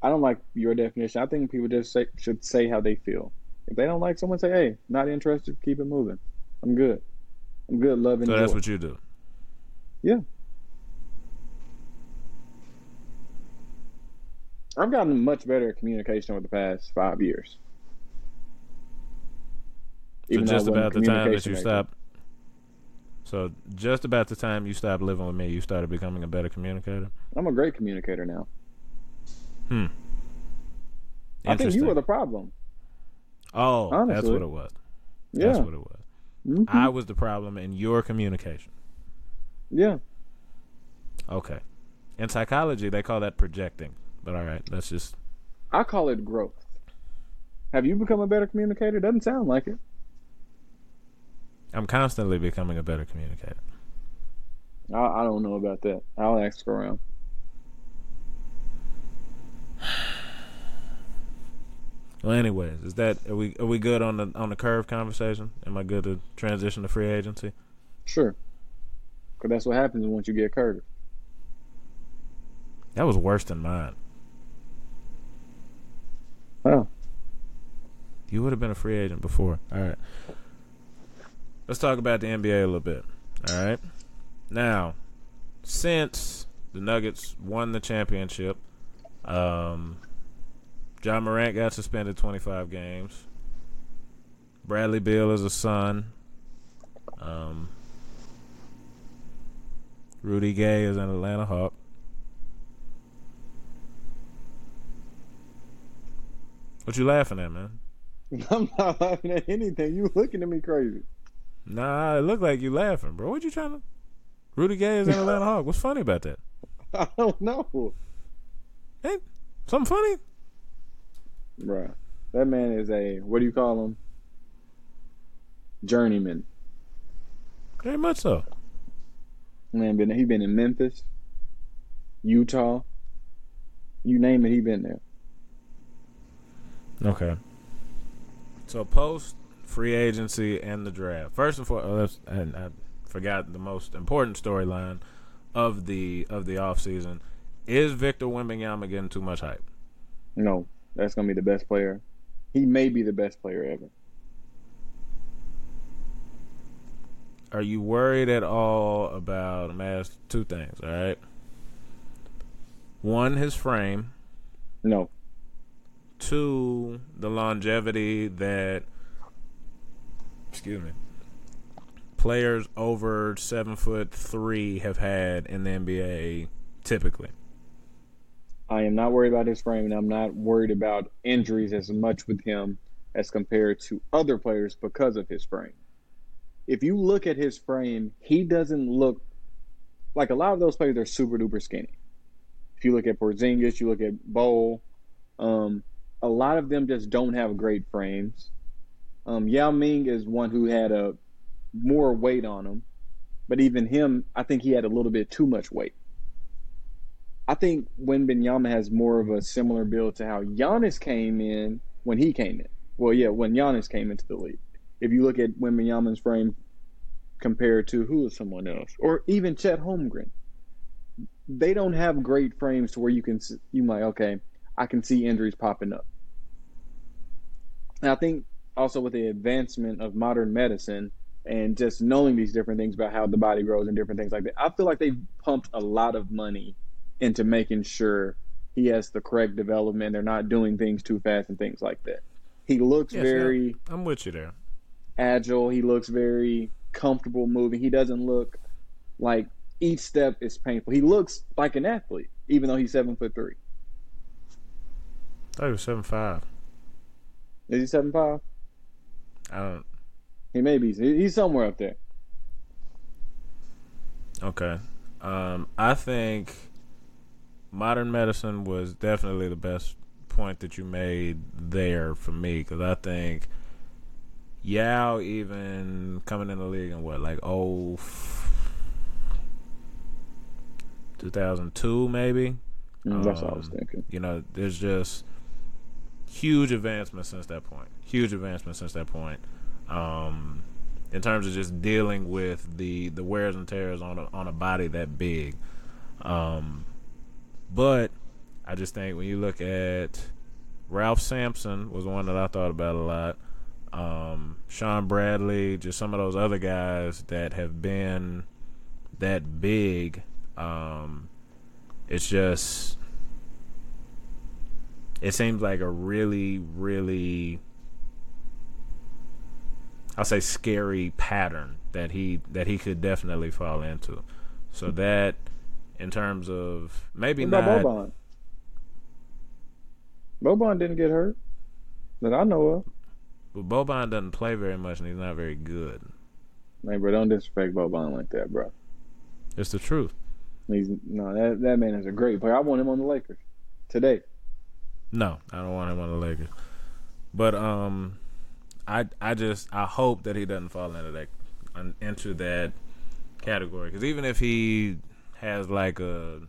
I don't like your definition. I think people just say, should say how they feel. If they don't like someone, say, "Hey, not interested. Keep it moving. I'm good. I'm good. loving. so that's what you do I've gotten much better at communication over the past five years. so Even I just about the time that you maker. stopped so just about the time you stopped living with me you started becoming a better communicator I'm a great communicator now. hmm I think you were the problem. oh that's what it was Yeah. that's what it was Mhm. i was the problem in your communication yeah. Okay. In psychology, they call that projecting. But all right, let's just. I call it growth. Have you become a better communicator? Doesn't sound like it. I'm constantly becoming a better communicator. I, I don't know about that. I'll ask around. [sighs] Well, anyways, is that are we are we good on the on the curve conversation? Am I good to transition to free agency? Sure. Because that's what happens once you get curved. That was worse than mine. Oh. You would have been a free agent before. All right. Let's talk about the NBA a little bit. All right. Now, since the Nuggets won the championship, um, Ja Morant got suspended 25 games. Bradley Beal is a Sun. Um, Rudy Gay is an Atlanta Hawk. What you laughing at, man? [laughs] I'm not laughing at anything. You looking at me crazy. Nah, it looked like you laughing, bro. What you trying to? Rudy Gay is an Atlanta Hawk. What's funny about that? [laughs] I don't know. Hey, something funny? Bruh. That man is a, what do you call him? Journeyman. Very much so. Man, been he been in Memphis, Utah. You name it, he been there. Okay. So post free agency and the draft. First and foremost, oh, and I forgot the most important storyline of the of the offseason. Is Victor Wembanyama getting too much hype? No, that's gonna be the best player. He may be the best player ever. Are you worried at all about? I'm gonna two things. All right. One, his frame. No. Two, the longevity that. Excuse me. Players over seven foot three have had in the NBA typically. I am not worried about his frame, and I'm not worried about injuries as much with him as compared to other players because of his frame. If you look at his frame, he doesn't look like a lot of those players are super duper skinny. If you look at Porzingis, you look at Bol, um, a lot of them just don't have great frames. Um, Yao Ming is one who had a more weight on him, but even him, I think he had a little bit too much weight. I think Wembanyama has more of a similar build to how Giannis came in when he came in. Well, yeah, when Giannis came into the league. If you look at Wembanyama's frame compared to who is someone else, or even Chet Holmgren, they don't have great frames to where you can you might okay, I can see injuries popping up. And I think also with the advancement of modern medicine and just knowing these different things about how the body grows and different things like that, I feel like they've pumped a lot of money into making sure he has the correct development. They're not doing things too fast and things like that. He looks Yes, very I'm with you there. agile. He looks very comfortable moving. He doesn't look like each step is painful. He looks like an athlete, even though he's seven foot three. I thought he was seven five. Is he seven five? I don't. He may be. He's somewhere up there. Okay. Um, I think modern medicine was definitely the best point that you made there for me because I think Yao even coming in the league in what like oh 2002 maybe Mm, that's what I was Um, thinking. you know there's just huge advancement since that point. Huge advancement since that point. Um, in terms of just dealing with the the wears and tears on a, on a body that big. Um, but I just think when you look at Ralph Sampson was one that I thought about a lot. Um, Shawn Bradley just some of those other guys that have been that big. Um, it's just it seems like a really really I'll say scary pattern that he that he could definitely fall into. So that in terms of maybe What not Boban? Boban didn't get hurt that I know of. but Boban doesn't play very much and he's not very good. Man, bro, don't disrespect Boban like that, bro. It's the truth. He's no that that man is a great player. I want him on the Lakers today. No, I don't want him on the Lakers. But um, I I just I hope that he doesn't fall into that into that category because even if he has like a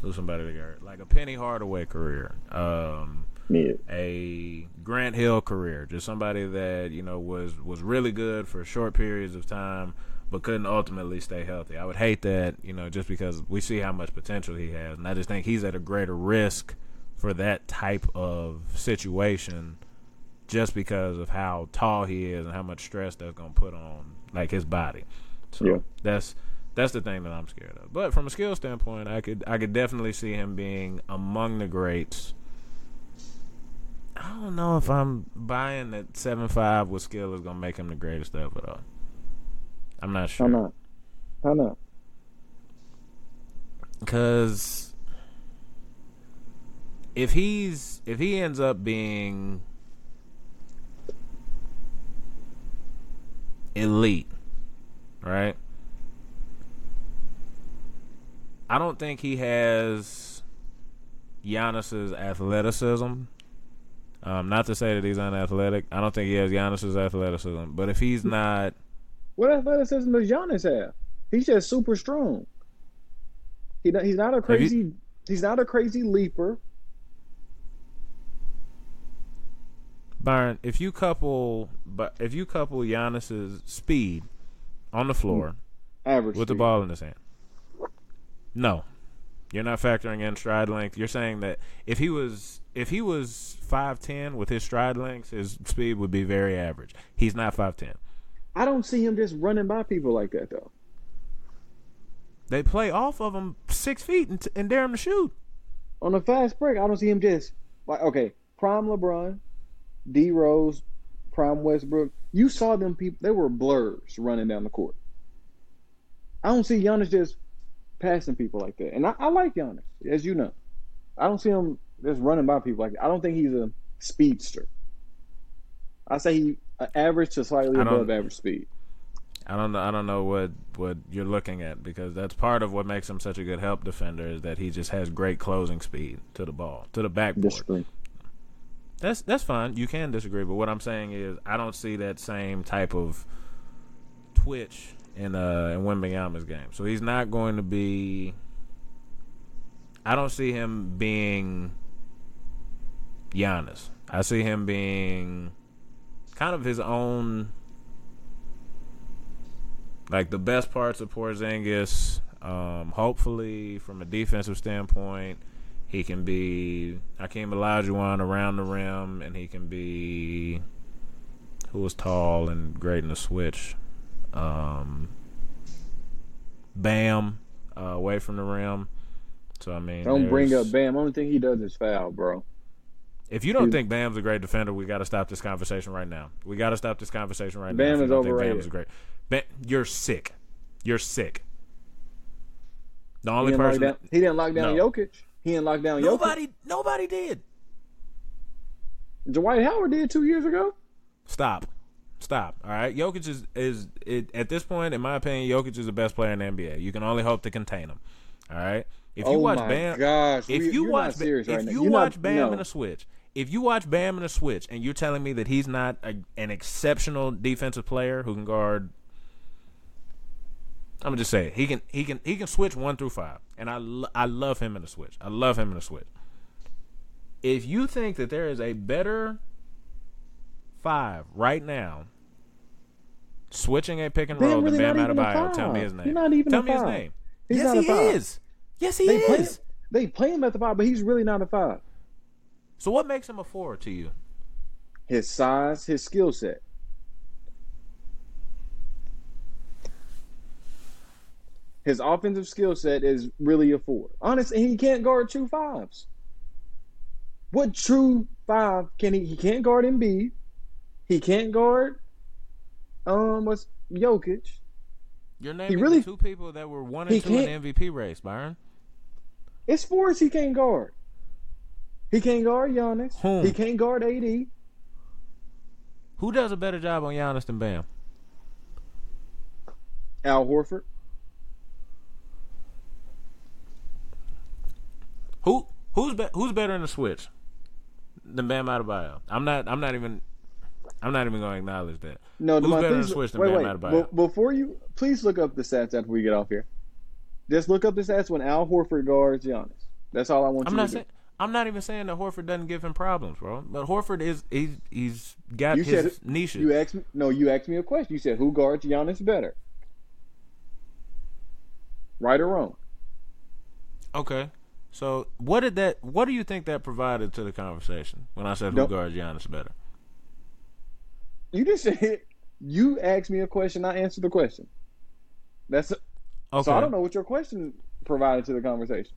who's somebody that got like a Penny Hardaway career, um, Yeah. a Grant Hill career, just somebody that you know was was really good for short periods of time, but couldn't ultimately stay healthy. I would hate that, you know, just because we see how much potential he has, and I just think he's at a greater risk for that type of situation, just because of how tall he is and how much stress that's going to put on like his body. So Yeah. that's that's the thing that I'm scared of. But from a skill standpoint, I could I could definitely see him being among the greats. I don't know if I'm buying that seven five with skill is gonna make him the greatest ever though. I'm not sure. Sure not? How not? because if he's if he ends up being elite, right? I don't think he has Giannis's athleticism. Um, not to say that he's unathletic. I don't think he has Giannis's athleticism. But if he's not, What athleticism does Giannis have? He's just super strong. He he's not a you- crazy. He's not a crazy leaper. Byron, if you couple, but if you couple Giannis's speed on the floor Average with the ball in his hand, no, you're not factoring in stride length. You're saying that if he was if he was five ten with his stride length, his speed would be very average. He's not five ten. I don't see him just running by people like that though. They play off of him six feet and, and dare him to shoot. On a fast break, I don't see him just like okay, prime LeBron, D Rose, prime Westbrook. You saw them people; they were blurs running down the court. I don't see Giannis just passing people like that, and I, I like Giannis, as you know. I don't see him just running by people like that. I don't think he's a speedster. I say he average to slightly above average speed. I don't know. I don't know what what you're looking at because that's part of what makes him such a good help defender is that he just has great closing speed to the ball to the backboard. Disagree. That's that's fine. You can disagree, but what I'm saying is I don't see that same type of twitch in uh in Wembanyama's game. So he's not going to be. I don't see him being Giannis. I see him being kind of his own. Like the best parts of Porzingis, um, hopefully from a defensive standpoint, he can be Hakeem Olajuwon around the rim, and he can be who was tall and great in the switch. Um, Bam uh, away from the rim. So I mean, Don't bring up Bam. Only thing he does is foul, bro. If you don't think Bam's a great defender, we got to stop this conversation right now. We got to stop this conversation right now. Bam is overrated. Bam's great. Bam, you're sick. You're sick. The only didn't, person. down, he didn't lock down No. Jokic. He didn't lock down Jokic. nobody. Nobody did. Dwight Howard did two years ago. Stop. Stop. All right. Jokic is is it, at this point, in my opinion, Jokic is the best player in the NBA. You can only hope to contain him. All right. If you oh watch my Bam, gosh! if we- you watch if right now. you You're watch not, Bam no. in a switch, if you watch Bam in a switch, and you're telling me that he's not a, an exceptional defensive player who can guard, I'm just say it. he can he can he can switch one through five, and I lo- I love him in a switch. I love him in a switch. If you think that there is a better five right now, switching a pick and Bam roll really than Bam not even a Adebayo, tell me his name. He's not even tell a me his five. name. He's yes, not a he is. Yes, he They play, is. they play him at the five, but he's really not a five. So what makes him a four to you? His size, his skill set. His offensive skill set is really a four. Honestly, he can't guard true fives. What true five can he? He can't guard Embiid. He can't guard. Um, what's Jokic? You're naming really- two people that were one he and two in the MVP race, Byron. It's fours he can't guard. He can't guard Giannis. Whom? He can't guard AD. Who does a better job on Giannis than Bam? Al Horford. Who who's be, who's better in the switch than Bam Adebayo? I'm not. I'm not even. I'm not even going to acknowledge that. No, Who's Demar, better in please, the switch than wait, Bam wait. Adebayo? Be- before you, please look up the stats after we get off here. Just look up the stats when Al Horford guards Giannis. That's all I want I'm you not to saying. I'm not even saying that Horford doesn't give him problems, bro. But Horford is he's he's got. You his said niches. you asked me. No, you asked me a question. You said who guards Giannis better, right or wrong? okay. So what did that? What do you think that provided to the conversation when I said who Nope. guards Giannis better? You just said you asked me a question. I answered the question. That's Okay. so. I don't know what your question provided to the conversation.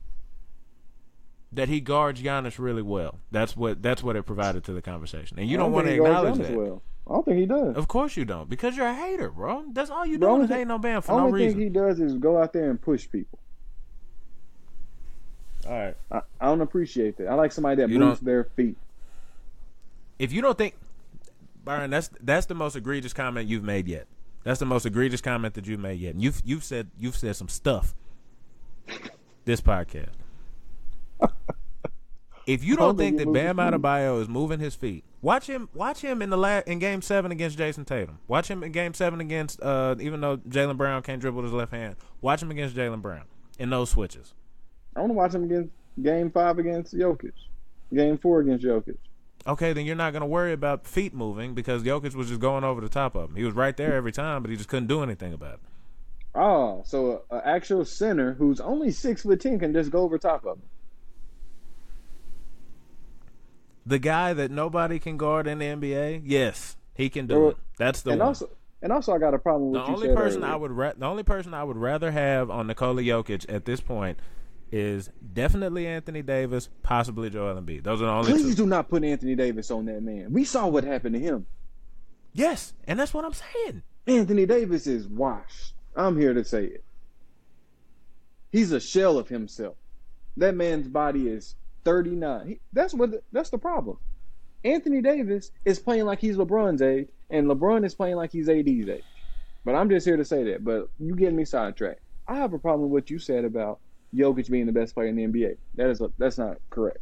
That he guards Giannis really well. That's what that's what it provided to the conversation. And you I don't, want to think he guards acknowledge that. Well. I don't think he does. Of course you don't, because you're a hater, bro. That's all you only is hating on Bam for Only thing he does is go out there and push people. all right. I, I don't appreciate that. I like somebody that You moves their feet. If you don't think Byron, that's that's the most egregious comment you've made yet. That's the most egregious comment that you've made yet. And you've you've said you've said some stuff this podcast. If you don't think that Bam. Adebayo is moving his feet, watch him. Watch him in the la- in Game Seven against Jayson Tatum. Watch him in Game Seven against. Uh, even though Jaylen Brown can't dribble with his left hand, watch him against Jaylen Brown in those switches. I want to watch him against Game Five against Jokic, Game Four against Jokic. Okay, then you're not going to worry about feet moving because Jokic was just going over the top of him. He was right there every time, but he just couldn't do anything about it. Oh, so an actual center who's only six foot ten can just go over top of him. The guy that nobody can guard in the NBA, yes, he can do Well, it. That's the and one. also, and also, I got a problem with the only person earlier. I would ra- the only person I would rather have on Nikola Jokic at this point is definitely Anthony Davis, possibly Joel Embiid. Those are the only Please two. do not put Anthony Davis on that man. We saw what happened to him. Yes, and that's what I'm saying. Anthony Davis is washed. I'm here to say it. He's a shell of himself. That man's body is 39. He, that's what. The, that's the problem. Anthony Davis is playing like he's LeBron's age, and LeBron is playing like he's AD's age. But I'm just here to say that. But you getting me sidetracked. I have a problem with what you said about Jokic being the best player in the NBA. That is a, that's not correct.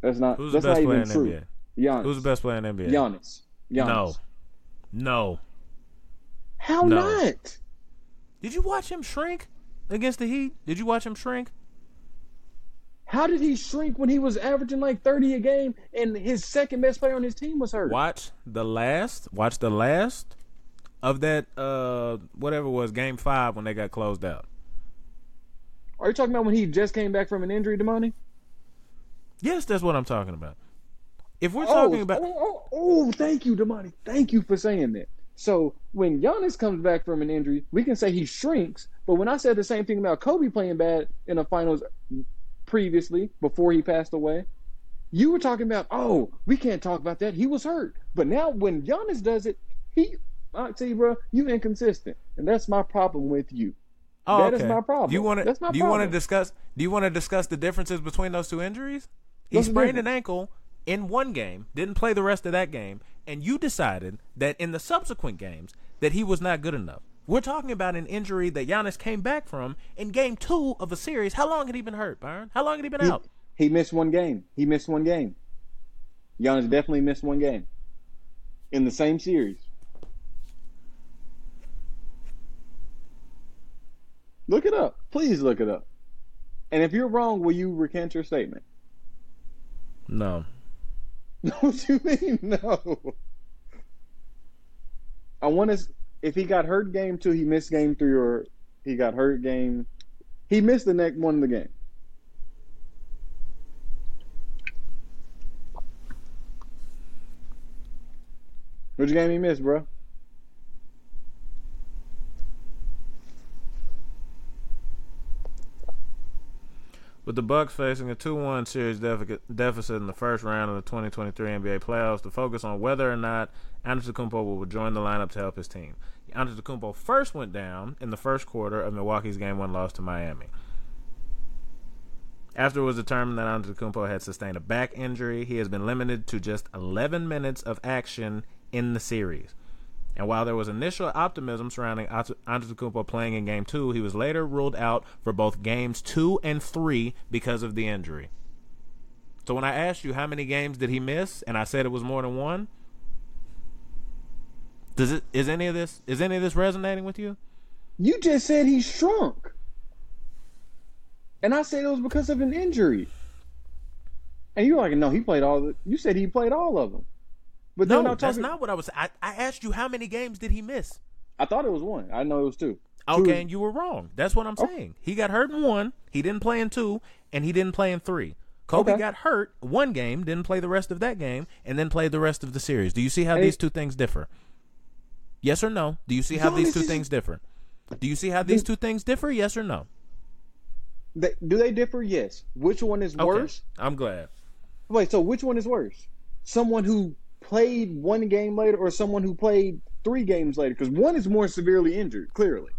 That's not. Who's the best not player even in true. NBA? Giannis. Who's the best player in the NBA? Giannis. Giannis. No, no. How No. not? Did you watch him shrink against the Heat? Did you watch him shrink? How did he shrink when he was averaging like 30 a game and his second best player on his team was hurt? Watch the last. Watch the last of that. Uh, whatever it was game five when they got closed out. Are you talking about when he just came back from an injury, Damani? Yes, that's what I'm talking about. If we're Oh, talking about, oh, oh, oh, thank you, Damani. Thank you for saying that. So when Giannis comes back from an injury, we can say he shrinks. But when I said the same thing about Kobe playing bad in the finals previously before he passed away. You were talking about, oh, we can't talk about that. He was hurt. But now when Giannis does it, he, I tell you, bro, you inconsistent, and that's my problem with you. Oh, That is okay. my problem. Do you want to? That's my Do you want to problem. discuss? Do you want to discuss the differences between those two injuries? He What's sprained an ankle in one game, didn't play the rest of that game, and you decided that in the subsequent games that he was not good enough. We're talking about an injury that Giannis came back from in game two of a series. How long had he been hurt, Byron? How long had he been He, out? he missed one game. He missed one game. Giannis definitely missed one game in the same series. Look it up. Please look it up. And if you're wrong, will you recant your statement? No. [laughs] What you mean? No. I want to. If he got hurt game two, he missed game three, or he got hurt game. He missed the next one of the game. Which game he missed, bro? With the Bucks facing a 2-1 series deficit in the first round of the 2023 NBA playoffs, the focus on whether or not Antetokounmpo will join the lineup to help his team. Antetokounmpo first went down in the first quarter of Milwaukee's Game 1 loss to Miami. After it was determined that Antetokounmpo had sustained a back injury, he has been limited to just 11 minutes of action in the series. And while there was initial optimism surrounding Ante- Antetokounmpo playing in Game 2, he was later ruled out for both Games 2 and 3 because of the injury. So when I asked you how many games did he miss, and I said it was more than one, does it is any of this is any of this resonating with you? You just said he shrunk, and I said it was because of an injury. And you're like, no, he played all. The, you said he played all of them. But No, then that's talking. not what I was. I, I asked you how many games did he miss. I thought it was one. I know it was two. Two- Okay, and you were wrong. That's what I'm Oh. saying. He got hurt in one, he didn't play in two, and he didn't play in three. Kobe Okay. got hurt one game, didn't play the rest of that game, and then played the rest of the series. Do you see how Hey. these two things differ? Yes or no? Do you see how these two is- things differ? Do you see how these two things differ? Yes or no? They, do they differ? Yes. Which one is Okay. worse? I'm glad. Wait, so which one is worse? Someone who played one game later, or someone who played three games later? Because one is more severely injured. Clearly.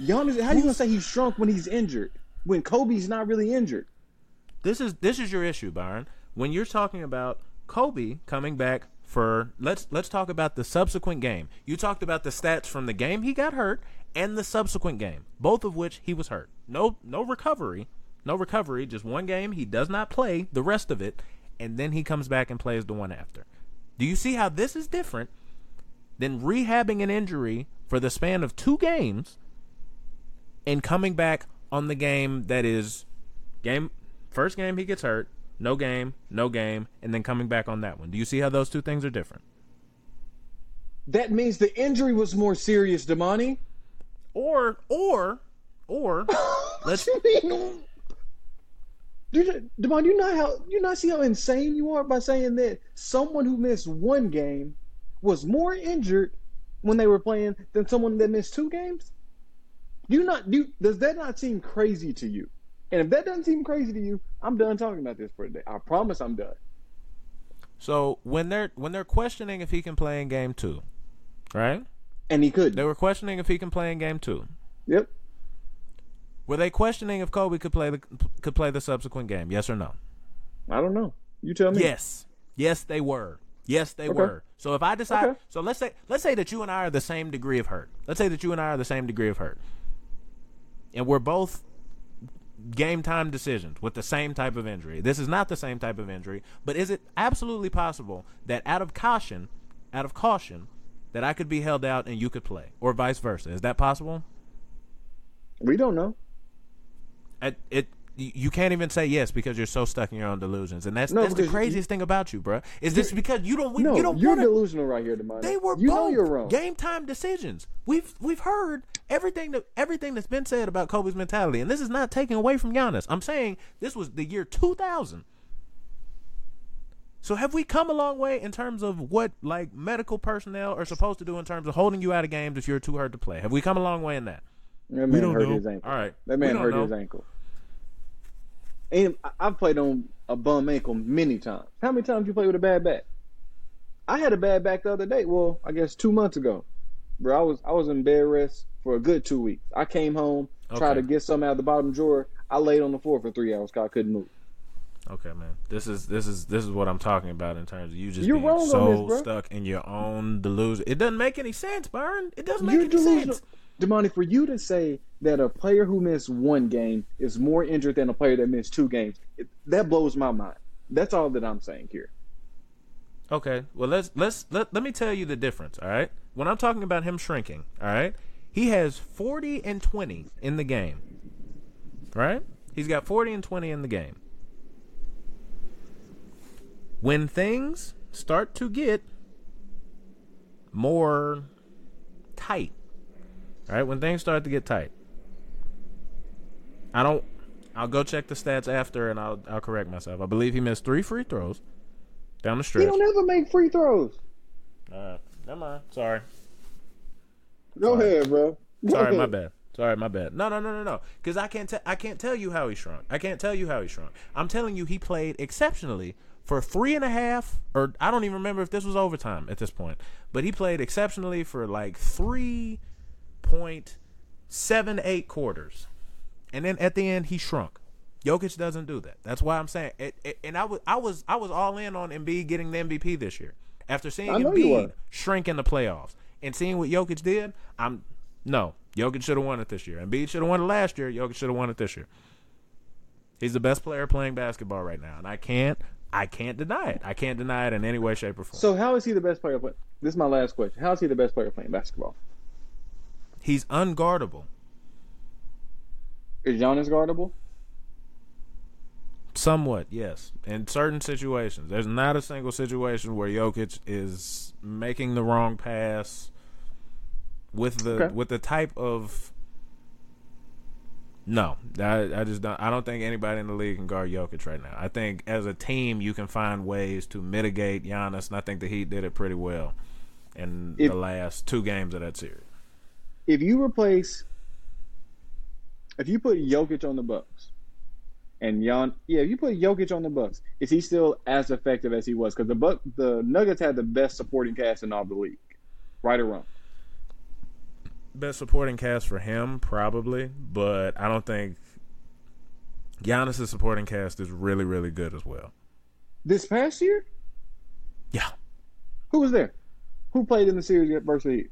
Giannis, how do you gonna say he shrunk when he's injured? When Kobe's not really injured? This is this is your issue, Byron. When you're talking about Kobe coming back for let's let's talk about the subsequent game. You talked about the stats from the game he got hurt and the subsequent game, both of which he was hurt. No no recovery, no recovery, just one game he does not play the rest of it and then he comes back and plays the one after. Do you see how this is different than rehabbing an injury for the span of two games and coming back on the game that is game first game he gets hurt, no game, no game, and then coming back on that one. Do you see how those two things are different? That means the injury was more serious, Damani. Or or or [laughs] let's What you? You, not how you not see how insane you are by saying that someone who missed one game was more injured when they were playing than someone that missed two games? Do you not do does that not seem crazy to you? And if that doesn't seem crazy to you, I'm done talking about this for today. I promise I'm done. so when they're when they're questioning if he can play in game 2, right? And he could. They were questioning if he can play in game 2. Yep. Were they questioning if Kobe could play the could play the subsequent game? Yes or no? I don't know. You tell me. Yes. Yes, they were. Yes, they Okay. were. So if I decide, Okay. so let's say let's say that you and I are the same degree of hurt. Let's say that you and I are the same degree of hurt, and we're both game time decisions with the same type of injury. This is not the same type of injury, but is it absolutely possible that out of caution, out of caution, that I could be held out and you could play, or vice versa? Is that possible? We don't know. It, it you can't even say yes because you're so stuck in your own delusions, and that's No, that's the craziest thing about you, bro. Is this because you don't No, you don't you're want to delusional right here, Damani. They were You both know you're wrong. game time decisions. We've we've heard everything that everything that's been said about Kobe's mentality, and this is not taking away from Giannis. I'm saying this was the year 2000. So have we come a long way in terms of what like medical personnel are supposed to do in terms of holding you out of games if you're too hurt to play? Have we come a long way in that? That man don't hurt know. his ankle. All right. That man hurt know. his ankle. And I've played on a bum ankle many times. How many times you play with a bad back? I had a bad back the other day. Well, I guess two months ago, bro. I was I was in bed rest for a good two weeks. I came home, tried to get something out of the bottom drawer. I laid on the floor for three hours because I couldn't move. Okay, man. This is this is this is what I'm talking about in terms of you just You're being so this, stuck in your own delusion. It doesn't make any sense, Byron. It doesn't make You're any delusional. sense. Damani, for you to say that a player who missed one game is more injured than a player that missed two games, it, that blows my mind. That's all that I'm saying here. Okay. Well, let's let's let, let me tell you the difference, all right? When I'm talking about him shrinking, all right? He has 40 and 20 in the game. Right? He's got 40 and 20 in the game. When things start to get more tight, all right? When things start to get tight. I don't I'll go check the stats after and I'll I'll correct myself. I believe he missed 3 free throws down the street. He stretch. don't ever make free throws. All right. Never mind. Sorry. Go Sorry. ahead, bro. Go Sorry, my bad. Sorry, my bad. No, no, no, no, no. Because I can't. Te- I can't tell you how he shrunk. I can't tell you how he shrunk. I'm telling you, he played exceptionally for three and a half, or I don't even remember if this was overtime at this point. But he played exceptionally for like three point seven eight quarters, and then at the end he shrunk. Jokic doesn't do that. That's why I'm saying. It, it, and I was, I was, I was all in on Embiid getting the MVP this year after seeing Embiid shrink in the playoffs and seeing what Jokic did. I'm no. Jokic should have won it this year. Embiid should have won it last year. Jokic should have won it this year. He's the best player playing basketball right now, and I can't, I can't deny it. I can't deny it in any way, shape, or form. So how is he the best player? This is my last question. How is he the best player playing basketball? He's unguardable. Is Giannis guardable? Somewhat, yes. In certain situations, there's not a single situation where Jokic is making the wrong pass with the Okay. with the type of. No, I, I just don't. I don't think anybody in the league can guard Jokic right now. I think as a team, you can find ways to mitigate Giannis, and I think the Heat did it pretty well in If- the last two games of that series. If you replace, if you put Jokic on the Bucks, and Jan, yeah, if you put Jokic on the Bucks, is he still as effective as he was? Because the Buck, the Nuggets had the best supporting cast in all the league, right or wrong. best supporting cast for him, probably, but I don't think Giannis' supporting cast is really, really good as well. This past year, Yeah, who was there? Who played in the series versus the Heat?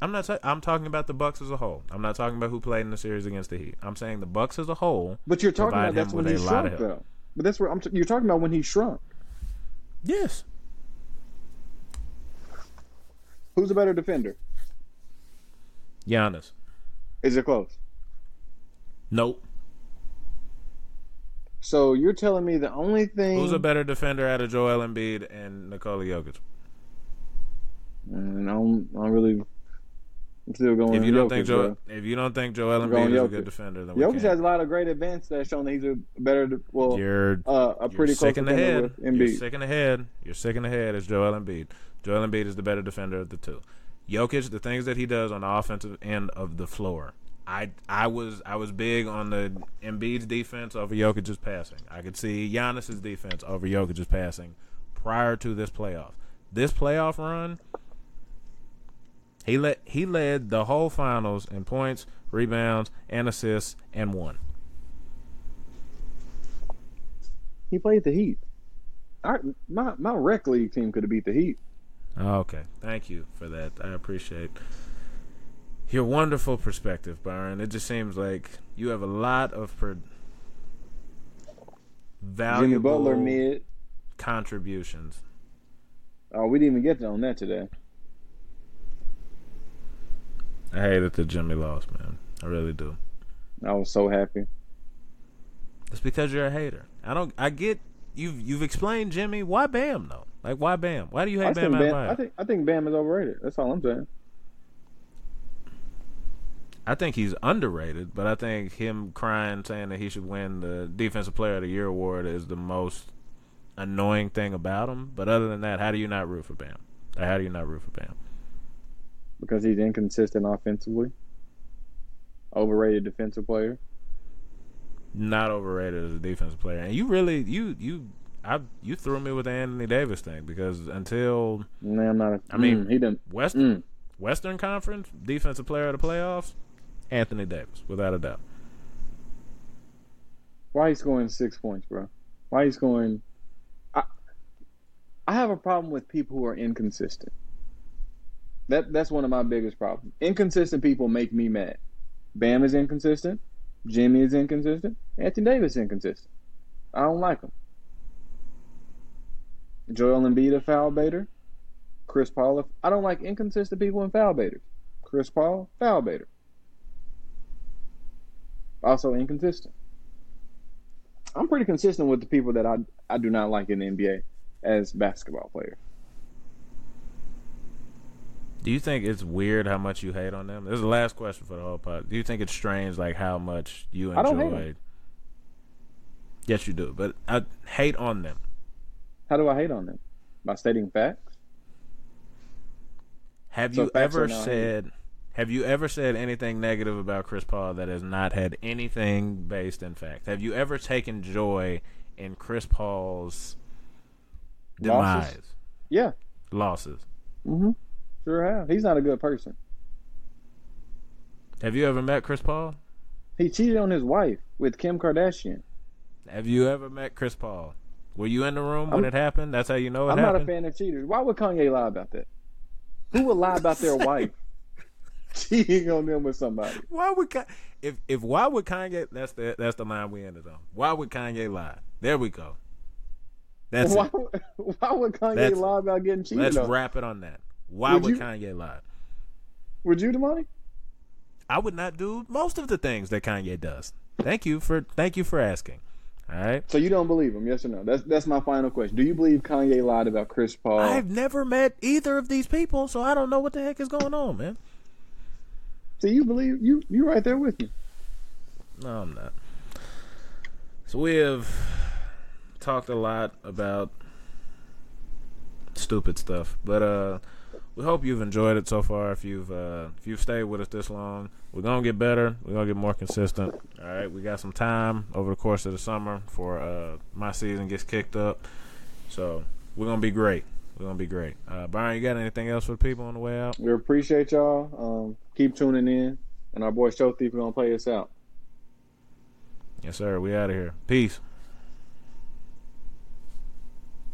I'm not. Ta- I'm talking about the Bucks as a whole. I'm not talking about who played in the series against the Heat. I'm saying the Bucks as a whole. But you're talking about that's when he a lot of shrunk, though. But that's where I'm. T- you're talking about when he shrunk. Yes, Who's a better defender? Giannis. Is it close? Nope. So you're telling me the only thing Who's a better defender out of Joel Embiid and Nikola Jokic? Mm, I don't, I don't really. I'm still going. If you don't Jokic, think bro. Joel, if you don't think Joel Embiid is a good defender, then Jokic has a lot of great events that shown that he's a better, well, You're uh, a You're pretty close sick in the head. You're sick in the head. You're sick in the head as Joel Embiid. Joel Embiid is the better defender of the two. Jokic, the things that he does on the offensive end of the floor. I I was I was big on the Embiid's defense over Jokic's passing. I could see Giannis's defense over Jokic's passing prior to this playoff. This playoff run, he let he led the whole finals in points, rebounds, and assists, and won. He played the Heat. Our, my my rec league team could have beat the Heat. Okay, thank you for that. I appreciate your wonderful perspective, Byron. It just seems like you have a lot of per- Jimmy valuable Butler mid. contributions. Oh, we didn't even get on that today. I hate it that Jimmy lost, man. I really do. I was so happy. It's because you're a hater. I don't. I get you've you've explained Jimmy. Why Bam though? Like why Bam? Why do you I hate think Bam Bam. I think I think Bam is overrated. That's all I'm saying. I think he's underrated, but I think him crying saying that he should win the Defensive Player of the Year award is the most annoying thing about him. But other than that, how do you not root for Bam? Or how do you not root for Bam? Because he's inconsistent offensively. Overrated defensive player. not overrated as a defensive player. And you really you you I you threw me with the Anthony Davis thing because until I'm not. A, I mean, mm, he didn't. West Mm. Western Conference defensive player of the playoffs, Anthony Davis, without a doubt. Why he scoring six points, bro? Why he scoring? I I have a problem with people who are inconsistent. That that's one of my biggest problems. Inconsistent people make me mad. Bam is inconsistent. Jimmy is inconsistent. Anthony Davis is inconsistent. I don't like him. Joel Embiid a foul baiter. Chris Paul. I don't like inconsistent people and foul baiters. Chris Paul foul baiter. Also inconsistent. I'm pretty consistent with the people that I I do not like in the NBA as basketball players. Do you think it's weird how much you hate on them? This is the last question for the whole pod. Do you think it's strange, like how much you enjoy? I don't hate 'em. Yes, you do, but I hate on them. How do I hate on them? By stating facts? Have So you ever said? Have you ever said anything negative about Chris Paul that has not had anything based in fact? Have you ever taken joy in Chris Paul's demise, Losses? Yeah. losses? Mm-hmm. Sure have. He's not a good person. Have you ever met Chris Paul? He cheated on his wife with Kim Kardashian. Have you ever met Chris Paul? Were you in the room when I'm- it happened? That's how you know it I'm happened. not a fan of cheaters. Why would Kanye lie about that? Who would lie about their [laughs] wife cheating on them with somebody? Why would if if why would Kanye? That's the that's the line we ended on. Why would Kanye lie? There we go. That's why, it. [laughs] why would Kanye That's- lie about getting cheated Let's on? wrap it on that. Why would, Would you- Kanye lie? Would you, Damani? I would not do most of the things that Kanye does. Thank you for thank you for asking. All right. So you don't believe him? Yes or no? That's that's my final question. Do you believe Kanye lied about Chris Paul? I've never met either of these people, so I don't know what the heck is going on, man. So you believe you you right there with me? No, I'm not. So we have talked a lot about stupid stuff, but uh, we hope you've enjoyed it so far. If you've uh, if you've stayed with us this long, we're gonna get better. We're gonna get more consistent. All right, we got some time over the course of the summer for uh, my season gets kicked up, so we're gonna be great. We're gonna be great. Uh, Byron, you got anything else for the people on the way out? We appreciate y'all. Um, keep tuning in, and our boy Show Thief is gonna play us out. Yes, sir. We out of here. Peace.